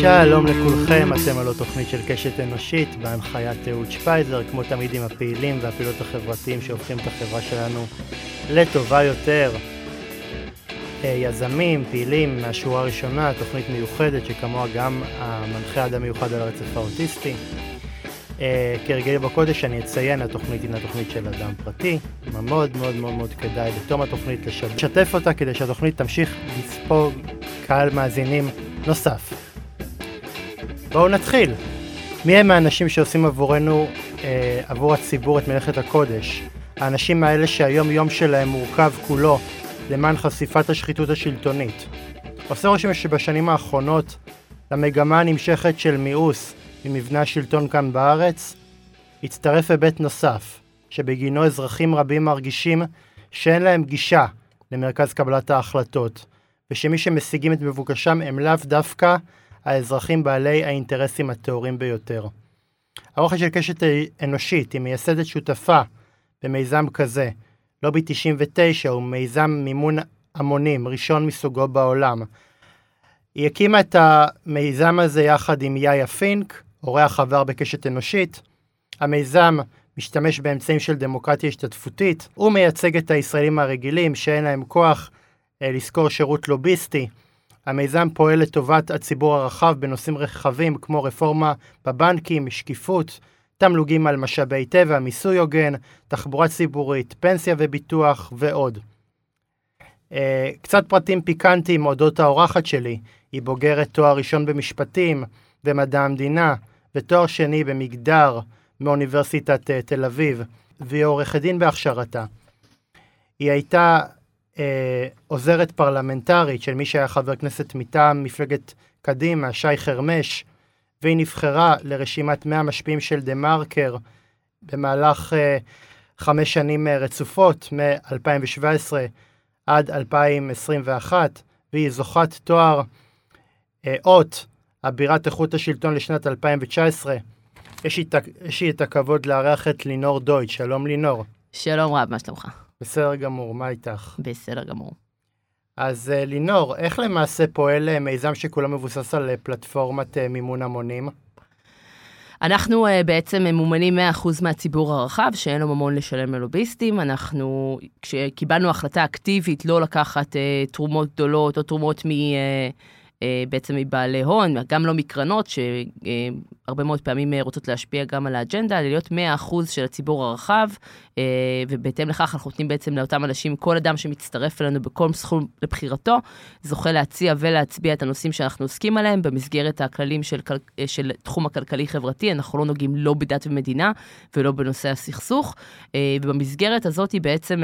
שלום לכולכם, אתם על התוכנית של קשת אנושית, בהנחיית אהוד שפייזר, כמו תמיד עם הפעילים והפעילות החברתיים שהופכים את החברה שלנו לטובה יותר. אה, יזמים, פעילים מהשורה הראשונה, תוכנית מיוחדת שכמוה גם המנחה אדם מיוחד על הרצף האוטיסטי. אה, כרגע בקודש אני אציין, התוכנית היא התוכנית של אדם פרטי, מאוד מאוד מאוד מאוד כדאי בתום התוכנית לשתף אותה כדי שהתוכנית תמשיך לספוג קהל מאזינים נוסף. בואו נתחיל. מי הם האנשים שעושים עבורנו, אה, עבור הציבור את מלאכת הקודש? האנשים האלה שהיום יום שלהם מורכב כולו למען חשיפת השחיתות השלטונית. עושה רושם שבשנים האחרונות, למגמה הנמשכת של מיאוס ממבנה השלטון כאן בארץ, הצטרף היבט נוסף, שבגינו אזרחים רבים מרגישים שאין להם גישה למרכז קבלת ההחלטות, ושמי שמשיגים את מבוקשם הם לאו דווקא האזרחים בעלי האינטרסים הטהורים ביותר. הרוחב של קשת אנושית היא מייסדת שותפה במיזם כזה. לובי 99 הוא מיזם מימון המונים, ראשון מסוגו בעולם. היא הקימה את המיזם הזה יחד עם יאיה פינק, אורח עבר בקשת אנושית. המיזם משתמש באמצעים של דמוקרטיה השתתפותית. הוא מייצג את הישראלים הרגילים שאין להם כוח אה, לשכור שירות לוביסטי. המיזם פועל לטובת הציבור הרחב בנושאים רחבים כמו רפורמה בבנקים, שקיפות, תמלוגים על משאבי טבע, מיסוי הוגן, תחבורה ציבורית, פנסיה וביטוח ועוד. Uh, קצת פרטים פיקנטיים אודות האורחת שלי, היא בוגרת תואר ראשון במשפטים ומדע המדינה ותואר שני במגדר מאוניברסיטת uh, תל אביב, והיא עורכת דין בהכשרתה. היא הייתה אה, עוזרת פרלמנטרית של מי שהיה חבר כנסת מטעם מפלגת קדימה, שי חרמש, והיא נבחרה לרשימת 100 המשפיעים של דה מרקר במהלך אה, חמש שנים אה, רצופות, מ-2017 עד 2021, והיא זוכת תואר אה, אות, אבירת איכות השלטון לשנת 2019. יש לי את הכבוד לארח את לינור דויטש, שלום לינור. שלום רב, מה שלומך? בסדר גמור, מה איתך? בסדר גמור. אז uh, לינור, איך למעשה פועל uh, מיזם שכולו מבוסס על uh, פלטפורמת uh, מימון המונים? אנחנו uh, בעצם ממומנים 100% מהציבור הרחב, שאין לו ממון לשלם ללוביסטים. אנחנו, כשקיבלנו החלטה אקטיבית לא לקחת uh, תרומות גדולות או תרומות מ... Uh, אה, בעצם מבעלי הון, גם לא מקרנות, שהרבה מאוד פעמים אה, רוצות להשפיע גם על האג'נדה, להיות 100% של הציבור הרחב, אה, ובהתאם לכך אנחנו נותנים בעצם לאותם אנשים, כל אדם שמצטרף אלינו בכל סכום לבחירתו, זוכה להציע ולהצביע את הנושאים שאנחנו עוסקים עליהם במסגרת הכללים של, של תחום הכלכלי-חברתי, אנחנו לא נוגעים לא בדת ומדינה ולא בנושא הסכסוך, ובמסגרת הזאת היא בעצם...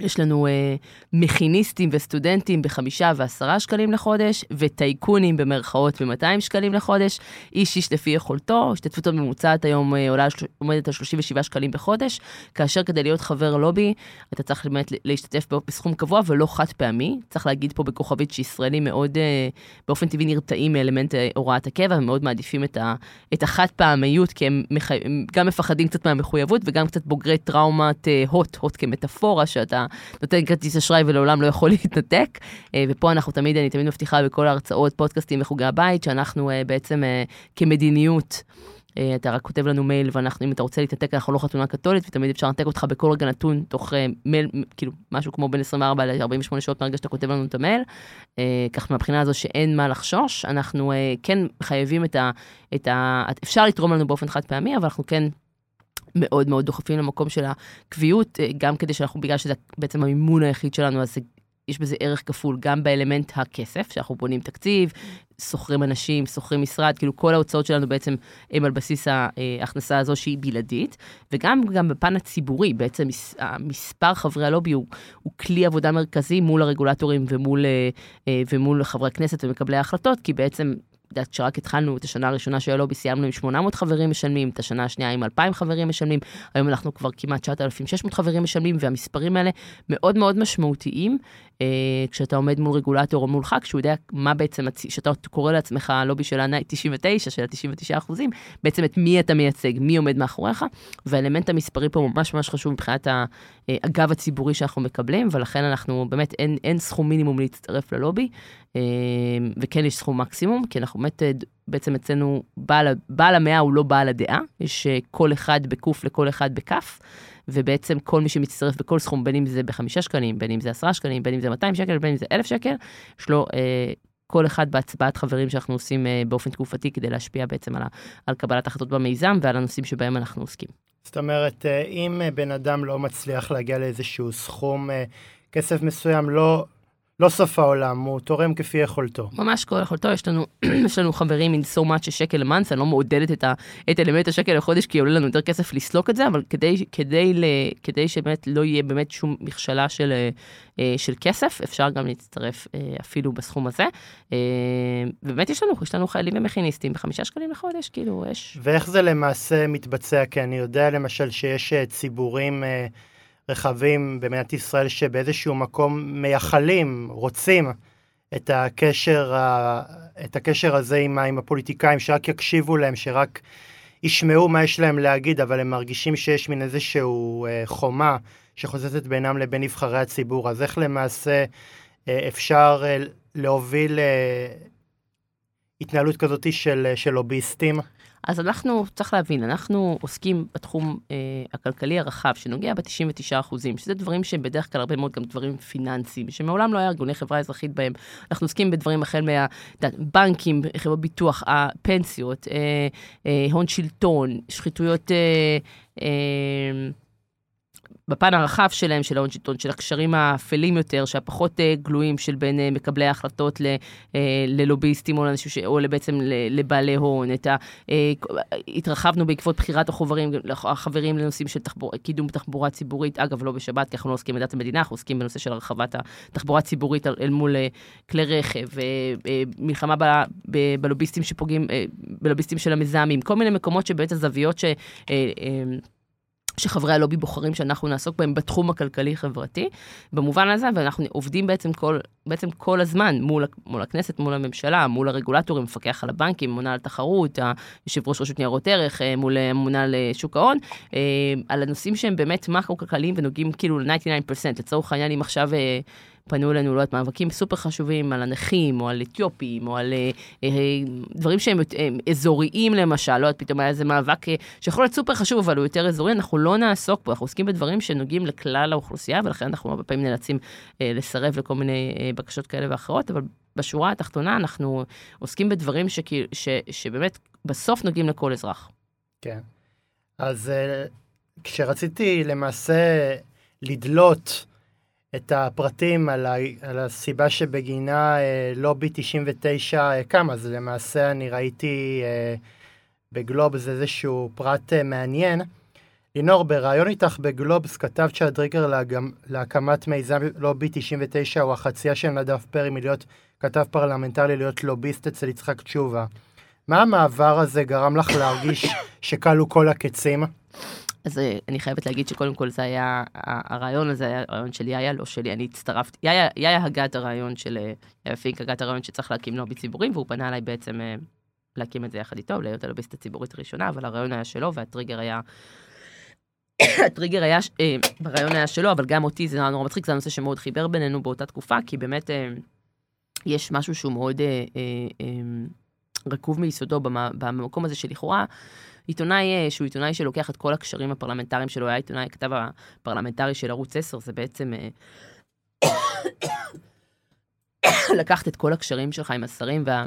יש לנו אה, מכיניסטים וסטודנטים בחמישה ועשרה שקלים לחודש, וטייקונים במרכאות ב-200 שקלים לחודש, איש איש לפי יכולתו, השתתפות הממוצעת היום אה, עולה, עומדת על 37 שקלים בחודש, כאשר כדי להיות חבר לובי, אתה צריך באמת להשתתף בסכום קבוע ולא חד פעמי. צריך להגיד פה בכוכבית שישראלים מאוד, אה, באופן טבעי נרתעים מאלמנט אה, הוראת הקבע, ומאוד מעדיפים את, ה, את החד פעמיות, כי הם, מח, הם גם מפחדים קצת מהמחויבות וגם קצת בוגרי טראומת אה, הוט, הוט כמטאפורה, שאתה נותן כרטיס אשראי ולעולם לא יכול להתנתק. אה, ופה אנחנו תמיד, אני תמיד מבטיחה בכל ההרצאות, פודקאסטים וחוגי הבית, שאנחנו אה, בעצם אה, כמדיניות, אתה רק כותב לנו מייל, ואנחנו, אם אתה רוצה להתנתק, אנחנו לא חתונה קתולית, ותמיד אפשר לנתק אותך בכל רגע נתון, תוך מייל, כאילו, משהו כמו בין 24 ל-48 שעות מהרגע שאתה כותב לנו את המייל. כך מהבחינה הזו שאין מה לחשוש, אנחנו כן חייבים את ה... את ה אפשר לתרום לנו באופן חד פעמי, אבל אנחנו כן מאוד מאוד דוחפים למקום של הקביעות, אה, גם כדי שאנחנו, בגלל שזה בעצם המימון היחיד שלנו, אז יש בזה ערך כפול, גם באלמנט הכסף, שאנחנו בונים תקציב, שוכרים אנשים, שוכרים משרד, כאילו כל ההוצאות שלנו בעצם הם על בסיס ההכנסה הזו שהיא בלעדית, וגם גם בפן הציבורי, בעצם מספר חברי הלובי הוא, הוא כלי עבודה מרכזי מול הרגולטורים ומול, אה, אה, ומול חברי הכנסת ומקבלי ההחלטות, כי בעצם יודעת, כשרק התחלנו את השנה הראשונה של הלובי, סיימנו עם 800 חברים משלמים, את השנה השנייה עם 2,000 חברים משלמים, היום אנחנו כבר כמעט 9,600 חברים משלמים, והמספרים האלה מאוד מאוד משמעותיים, כשאתה עומד מול רגולטור או מולך, כשהוא יודע מה בעצם, כשאתה קורא לעצמך לובי של ה-99, של ה-99 אחוזים, בעצם את מי אתה מייצג, מי עומד מאחוריך, והאלמנט המספרי פה ממש ממש חשוב מבחינת הגב הציבורי שאנחנו מקבלים, ולכן אנחנו, באמת, אין, אין סכום מינימום להצטרף ללובי, וכן יש סכום מקסימום, כי אנחנו באמת, בעצם אצלנו, בעל, בעל המאה הוא לא בעל הדעה, יש כל אחד בקוף לכל אחד בכף. ובעצם כל מי שמצטרף בכל סכום, בין אם זה בחמישה שקלים, בין אם זה עשרה שקלים, בין אם זה 200 שקל, בין אם זה אלף שקל, יש לו אה, כל אחד בהצבעת חברים שאנחנו עושים אה, באופן תקופתי כדי להשפיע בעצם על, ה, על קבלת החלטות במיזם ועל הנושאים שבהם אנחנו עוסקים. זאת אומרת, אה, אם אה, בן אדם לא מצליח להגיע לאיזשהו סכום אה, כסף מסוים, לא, לא סוף העולם, הוא תורם כפי יכולתו. ממש כל יכולתו, יש לנו, יש לנו חברים in so much שקל למאנס, אני לא מעודדת את, ה, את אלמנט השקל לחודש, כי עולה לנו יותר כסף לסלוק את זה, אבל כדי, כדי, ל, כדי שבאמת לא יהיה באמת שום מכשלה של, אה, של כסף, אפשר גם להצטרף אה, אפילו בסכום הזה. אה, ובאמת יש לנו, יש לנו חיילים ומכיניסטים בחמישה שקלים לחודש, כאילו, יש... ואיך זה למעשה מתבצע? כי אני יודע למשל שיש ציבורים... רחבים במדינת ישראל שבאיזשהו מקום מייחלים, רוצים את הקשר, את הקשר הזה עם, עם הפוליטיקאים, שרק יקשיבו להם, שרק ישמעו מה יש להם להגיד, אבל הם מרגישים שיש מין איזשהו אה, חומה שחוזזת בינם לבין נבחרי הציבור. אז איך למעשה אה, אפשר אה, להוביל התנהלות כזאת של, של לוביסטים? אז אנחנו, צריך להבין, אנחנו עוסקים בתחום אה, הכלכלי הרחב, שנוגע ב-99 אחוזים, שזה דברים שהם בדרך כלל הרבה מאוד גם דברים פיננסיים, שמעולם לא היה ארגוני חברה אזרחית בהם. אנחנו עוסקים בדברים החל מהבנקים, חברות ביטוח, הפנסיות, אה, אה, הון שלטון, שחיתויות... אה, אה, בפן הרחב שלהם, של ההון שלטון, של הקשרים האפלים יותר, שהפחות uh, גלויים של בין uh, מקבלי ההחלטות uh, ללוביסטים או, לאנשים ש... או בעצם לבעלי הון. את ה, התרחבנו בעקבות בחירת החוברים, החברים לנושאים של תחבור, קידום תחבורה ציבורית, אגב, לא בשבת, כי אנחנו לא עוסקים בדת המדינה, אנחנו עוסקים בנושא של הרחבת התחבורה הציבורית אל מול כלי רכב, מלחמה ב, ב, בלוביסטים שפוגעים, בלוביסטים של המזהמים, כל מיני מקומות שבאמת הזוויות ש... שחברי הלובי בוחרים שאנחנו נעסוק בהם בתחום הכלכלי-חברתי. במובן הזה, ואנחנו עובדים בעצם כל, בעצם כל הזמן מול, מול הכנסת, מול הממשלה, מול הרגולטורים, מפקח על הבנקים, ממונה על תחרות, יושב ראש רשות ניירות ערך, אה, מול הממונה על אה, שוק ההון, אה, על הנושאים שהם באמת מקרו-כלכליים ונוגעים כאילו ל-99%. לצורך העניין, אם עכשיו... פנו אלינו, לא יודעת, מאבקים סופר חשובים על הנכים, או על אתיופים, או על אה, אה, דברים שהם אה, אזוריים למשל, לא יודעת, פתאום היה איזה מאבק אה, שיכול להיות סופר חשוב, אבל הוא יותר אזורי, אנחנו לא נעסוק בו, אנחנו עוסקים בדברים שנוגעים לכלל האוכלוסייה, ולכן אנחנו הרבה פעמים נאלצים אה, לסרב לכל מיני אה, בקשות כאלה ואחרות, אבל בשורה התחתונה אנחנו עוסקים בדברים שכי, ש, שבאמת בסוף נוגעים לכל אזרח. כן. אז אה, כשרציתי למעשה לדלות את הפרטים על, ה, על הסיבה שבגינה אה, לובי 99 אה, קם, אז למעשה אני ראיתי אה, בגלובס איזשהו פרט אה, מעניין. לינור, בריאיון איתך בגלובס כתבת שהטריגר להגמ... להקמת מיזם לובי 99 הוא החצייה של נדב פרי מלהיות כתב פרלמנטרי להיות לוביסט אצל יצחק תשובה. מה המעבר הזה גרם לך להרגיש שכלו כל הקצים? אז אה, אני חייבת להגיד שקודם כל זה היה, הרעיון הזה היה רעיון של יאיא, לא שלי, אני הצטרפתי, יאיא, יאיא הגה את הרעיון של, אה, יאיא פינק הגה את הרעיון שצריך להקים לובי ציבורי, והוא פנה אליי בעצם אה, להקים את זה יחד איתו, להיות הלוביסט הציבורית הראשונה, אבל הרעיון היה שלו, והטריגר היה... הטריגר היה, ברעיון היה שלו, אבל גם אותי זה נורא מצחיק, זה הנושא שמאוד חיבר בינינו באותה תקופה, כי באמת יש משהו שהוא מאוד רקוב מיסודו במקום הזה שלכאורה, עיתונאי אה, שהוא עיתונאי שלוקח את כל הקשרים הפרלמנטריים שלו, היה עיתונאי, כתב הפרלמנטרי של ערוץ 10, זה בעצם אה, לקחת את כל הקשרים שלך עם השרים וה...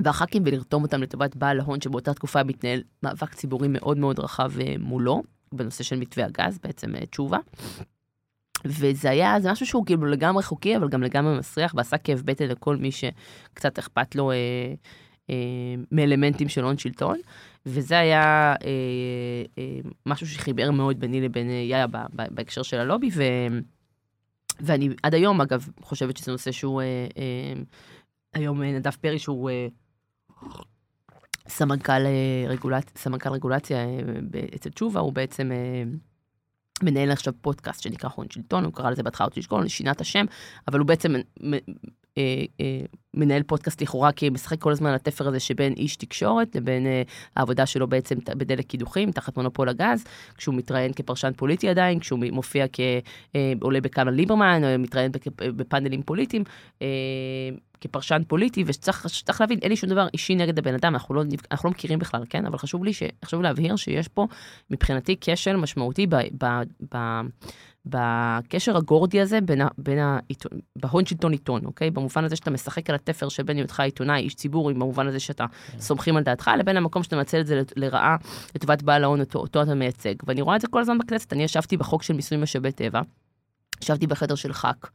והח"כים ולרתום אותם לטובת בעל ההון שבאותה תקופה מתנהל מאבק ציבורי מאוד מאוד רחב אה, מולו, בנושא של מתווה הגז, בעצם תשובה. וזה היה, זה משהו שהוא כאילו לגמרי חוקי, אבל גם לגמרי מסריח, ועשה כאב בטן לכל מי שקצת אכפת לו אה, אה, מאלמנטים של הון שלטון. וזה היה אה, אה, משהו שחיבר מאוד ביני לבין אה, יאיה בהקשר של הלובי, ו, ואני עד היום, אגב, חושבת שזה נושא שהוא, אה, אה, היום אה, נדב פרי, שהוא אה, סמנכ"ל, אה, רגולצ... סמנכ"ל רגולציה אה, אצל תשובה, הוא בעצם... אה, מנהל עכשיו פודקאסט שנקרא הון שלטון, הוא קרא לזה בהתחלה הון שלטון, שינה את השם, אבל הוא בעצם אה, אה, מנהל פודקאסט לכאורה, כי משחק כל הזמן על התפר הזה שבין איש תקשורת לבין אה, העבודה שלו בעצם בדלק קידוחים, תחת מונופול הגז, כשהוא מתראיין כפרשן פוליטי עדיין, כשהוא מופיע כעולה בכמה ליברמן, או מתראיין בפאנלים פוליטיים. כפרשן פוליטי, וצריך להבין, אין לי שום דבר אישי נגד הבן אדם, אנחנו לא, אנחנו לא מכירים בכלל, כן? אבל חשוב לי, ש, חשוב להבהיר שיש פה, מבחינתי, כשל משמעותי ב, ב, ב, בקשר הגורדי הזה בין, ה, בין העיתון, בהון שלטון עיתון, אוקיי? במובן הזה שאתה משחק על התפר שבין היותך עיתונאי, איש ציבור, במובן הזה שאתה כן. סומכים על דעתך, לבין המקום שאתה מנצל את זה לרעה לטובת בעל ההון אותו, אותו אתה מייצג. ואני רואה את זה כל הזמן בכנסת, אני ישבתי בחוק של מיסוי משאבי טבע, ישבתי בחדר של ח"כ.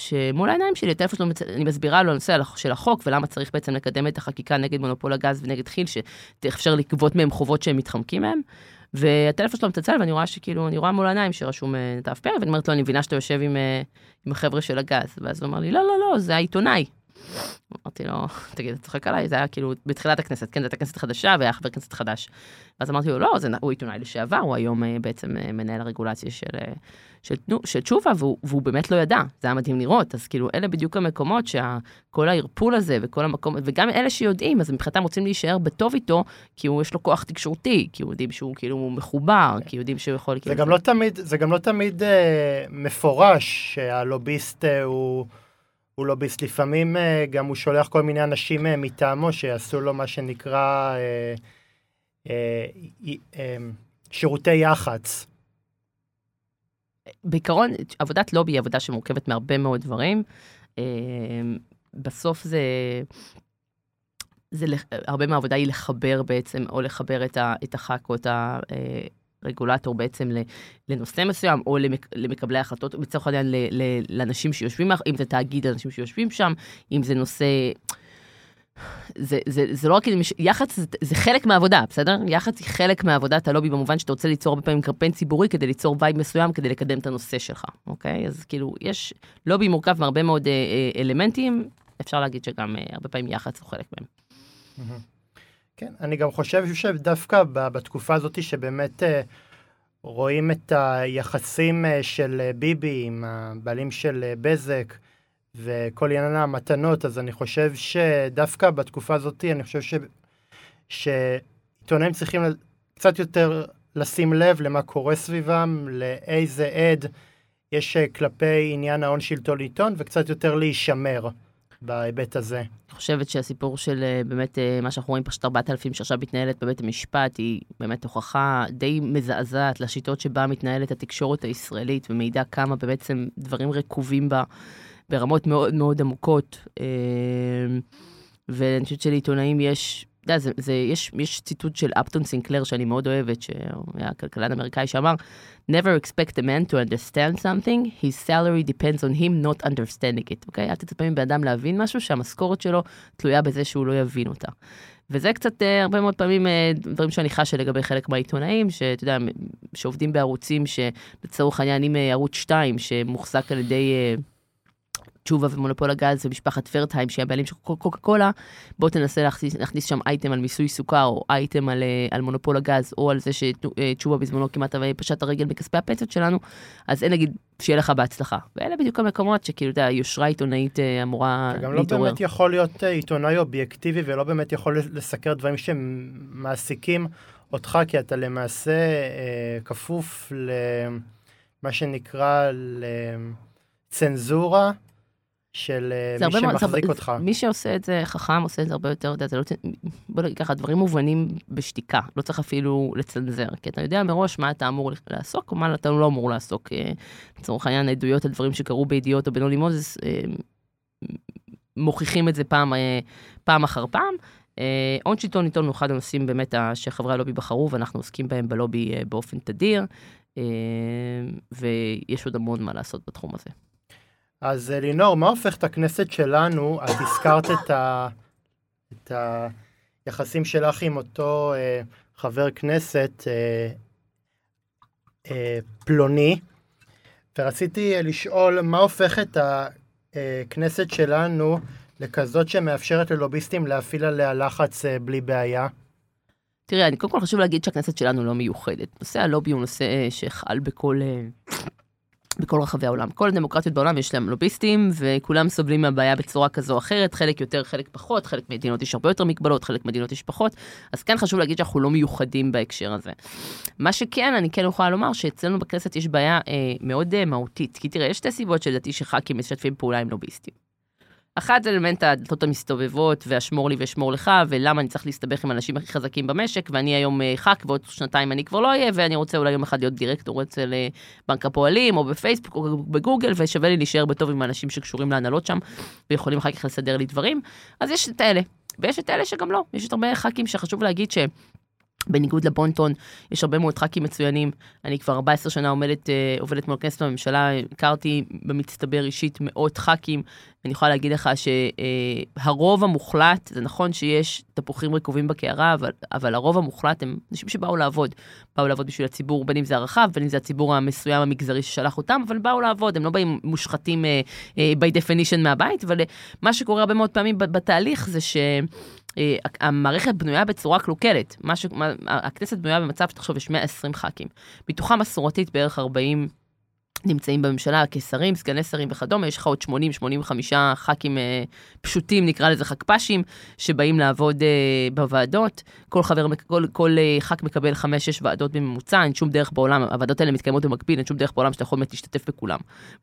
שמול העיניים שלי, הטלפון שלו, אני מסבירה לו הנושא של החוק ולמה צריך בעצם לקדם את החקיקה נגד מונופול הגז ונגד כי"ל, שתאפשר לגבות מהם חובות שהם מתחמקים מהם. והטלפון שלו מצלצל ואני רואה שכאילו, אני רואה מול העיניים שרשום אה, נדב פרי, ואני אומרת לו, אני מבינה שאתה יושב עם, אה, עם החבר'ה של הגז. ואז הוא אמר לי, לא, לא, לא, זה העיתונאי. אמרתי לו, תגיד, אתה צוחק עליי? זה היה כאילו בתחילת הכנסת, כן, זו הייתה כנסת חדשה והיה חבר כנסת חדש. ואז אמרתי לו, לא, זה, הוא עיתונאי לשעבר, הוא היום אה, בעצם מנהל הרגולציה של, של, של תשובה, והוא, והוא באמת לא ידע, זה היה מדהים לראות. אז כאילו, אלה בדיוק המקומות שכל הערפול הזה וכל המקום, וגם אלה שיודעים, אז מבחינתם רוצים להישאר בטוב איתו, כי הוא יש לו כוח תקשורתי, כי הוא יודעים שהוא כאילו מחובר, כי יודעים שהוא יכול... זה, כאילו גם, זה... לא תמיד, זה גם לא תמיד אה, מפורש שהלוביסט אה, הוא... הוא לוביסט, לפעמים אה, גם הוא שולח כל מיני אנשים אה, מטעמו שיעשו לו מה שנקרא אה, שירותי יח"צ. בעיקרון, עבודת לובי היא עבודה שמורכבת מהרבה מאוד דברים. בסוף זה... זה הרבה מהעבודה היא לחבר בעצם, או לחבר את, ה, את הח"כ או את הרגולטור בעצם לנושא מסוים, או למק, למקבלי ההחלטות, לצורך העניין לאנשים שיושבים, אם זה תאגיד, אנשים שיושבים שם, אם זה נושא... זה, זה, זה לא רק, יח"צ זה, זה חלק מהעבודה, בסדר? יח"צ היא חלק מהעבודת הלובי במובן שאתה רוצה ליצור הרבה פעמים קמפיין ציבורי כדי ליצור vibe מסוים כדי לקדם את הנושא שלך, אוקיי? אז כאילו, יש, לובי מורכב מהרבה מאוד אה, אה, אלמנטים, אפשר להגיד שגם אה, הרבה פעמים יח"צ הוא חלק מהם. כן, אני גם חושב שדווקא בתקופה הזאת שבאמת אה, רואים את היחסים אה, של אה, ביבי עם הבעלים של בזק, וכל עניין המתנות, אז אני חושב שדווקא בתקופה הזאת, אני חושב ש... שעיתונאים צריכים קצת יותר לשים לב למה קורה סביבם, לאיזה עד יש כלפי עניין ההון שלטון עיתון, וקצת יותר להישמר בהיבט הזה. חושבת שהסיפור של אה, באמת אה, מה שאנחנו רואים פשוט 4,000 שעכשיו מתנהלת בבית המשפט היא באמת הוכחה די מזעזעת לשיטות שבה מתנהלת התקשורת הישראלית ומעידה כמה בעצם דברים רקובים בה. ברמות מאוד מאוד עמוקות. אמ, ואני חושבת שלעיתונאים יש, יודע, זה, זה, יש, יש ציטוט של אפטון סינקלר שאני מאוד אוהבת, שהיה כלכלן אמריקאי שאמר, never expect a man to understand something, his salary depends on him not understanding it, אוקיי? Okay? אל תצפה מבן אדם להבין משהו שהמשכורת שלו תלויה בזה שהוא לא יבין אותה. וזה קצת uh, הרבה מאוד פעמים uh, דברים שאני חשה לגבי חלק מהעיתונאים, שאתה יודע, שעובדים בערוצים שלצורך העניין, אם uh, ערוץ 2 שמוחזק על ידי... תשובה ומונופול הגז ומשפחת פרטהיים, שהיא הבעלים של קוקה קולה, בוא תנסה להכניס, להכניס שם אייטם על מיסוי סוכר, או אייטם על, אה, על מונופול הגז, או על זה שתשובה בזמנו כמעט פשט הרגל מכספי הפנסיות שלנו, אז אין נגיד, שיהיה לך בהצלחה. ואלה בדיוק המקומות שכאילו, אתה יודע, יושרה עיתונאית אה, אמורה להתעורר. גם לא באמת יכול להיות אה, עיתונאי אובייקטיבי, ולא באמת יכול לסקר דברים שמעסיקים אותך, כי אתה למעשה אה, כפוף למה שנקרא לצנזורה. של אה, מי שמחזיק זה, אותך. מי שעושה את זה חכם, עושה את זה הרבה יותר, אתה לא, בוא נגיד ככה, דברים מובנים בשתיקה, לא צריך אפילו לצנזר, כי אתה יודע מראש מה אתה אמור לעסוק, ומה אתה לא אמור לעסוק. אה, לצורך העניין, עדויות על דברים שקרו בידיעות או בנוני מוזס, אה, מוכיחים את זה פעם, פעם אחר פעם. הון שלטון עיתון הוא אחד הנושאים באמת שחברי הלובי בחרו, ואנחנו עוסקים בהם בלובי באופן תדיר, ויש עוד המון מה לעשות בתחום הזה. אז לינור, מה הופך את הכנסת שלנו? את הזכרת את, ה... את היחסים שלך עם אותו אה, חבר כנסת אה, אה, פלוני, ורציתי לשאול מה הופך את הכנסת שלנו לכזאת שמאפשרת ללוביסטים להפעיל עליה לחץ אה, בלי בעיה? תראה, אני קודם כל חשוב להגיד שהכנסת שלנו לא מיוחדת. נושא הלובי הוא נושא אה, שחל בכל... בכל רחבי העולם. כל הדמוקרטיות בעולם יש להם לוביסטים, וכולם סובלים מהבעיה בצורה כזו או אחרת, חלק יותר, חלק פחות, חלק מדינות יש הרבה יותר מגבלות, חלק מדינות יש פחות, אז כן חשוב להגיד שאנחנו לא מיוחדים בהקשר הזה. מה שכן, אני כן יכולה לומר שאצלנו בכנסת יש בעיה אה, מאוד אה, מהותית, כי תראה, יש שתי סיבות שלדעתי שח"כים משתפים פעולה עם לוביסטים. אחת זה אלמנט הדלתות המסתובבות, והשמור לי ואשמור לך, ולמה אני צריך להסתבך עם האנשים הכי חזקים במשק, ואני היום אה, ח"כ ועוד שנתיים אני כבר לא אהיה, ואני רוצה אולי יום אחד להיות דירקטור אצל אה, בנק הפועלים, או בפייסבוק, או בגוגל, ושווה לי להישאר בטוב עם האנשים שקשורים להנהלות שם, ויכולים אחר כך לסדר לי דברים. אז יש את אלה, ויש את אלה שגם לא. יש את הרבה ח"כים שחשוב להגיד ש... בניגוד לבונטון, יש הרבה מאוד ח"כים מצוינים. אני כבר 14 שנה עומדת, אה, עובדת מול הכנסת בממשלה, הכרתי במצטבר אישית מאות ח"כים. אני יכולה להגיד לך שהרוב המוחלט, זה נכון שיש תפוחים רקובים בקערה, אבל, אבל הרוב המוחלט הם אנשים שבאו לעבוד. באו לעבוד בשביל הציבור, בין אם זה הרחב, בין אם זה הציבור המסוים המגזרי ששלח אותם, אבל באו לעבוד, הם לא באים מושחתים uh, uh, by definition מהבית, אבל מה שקורה הרבה מאוד פעמים בתהליך זה ש... אה, המערכת בנויה בצורה קלוקלת. הכנסת בנויה במצב, תחשוב, יש 120 ח"כים. מתוכם מסורתית בערך 40 נמצאים בממשלה כשרים, סגני שרים וכדומה, יש לך עוד 80-85 ח"כים אה, פשוטים, נקרא לזה חכפ"שים, שבאים לעבוד אה, בוועדות. כל חבר, כל, כל אה, ח"כ מקבל 5-6 ועדות בממוצע, אין שום דרך בעולם, הוועדות האלה מתקיימות במקביל, אין שום דרך בעולם שאתה יכול באמת להשתתף בכולם.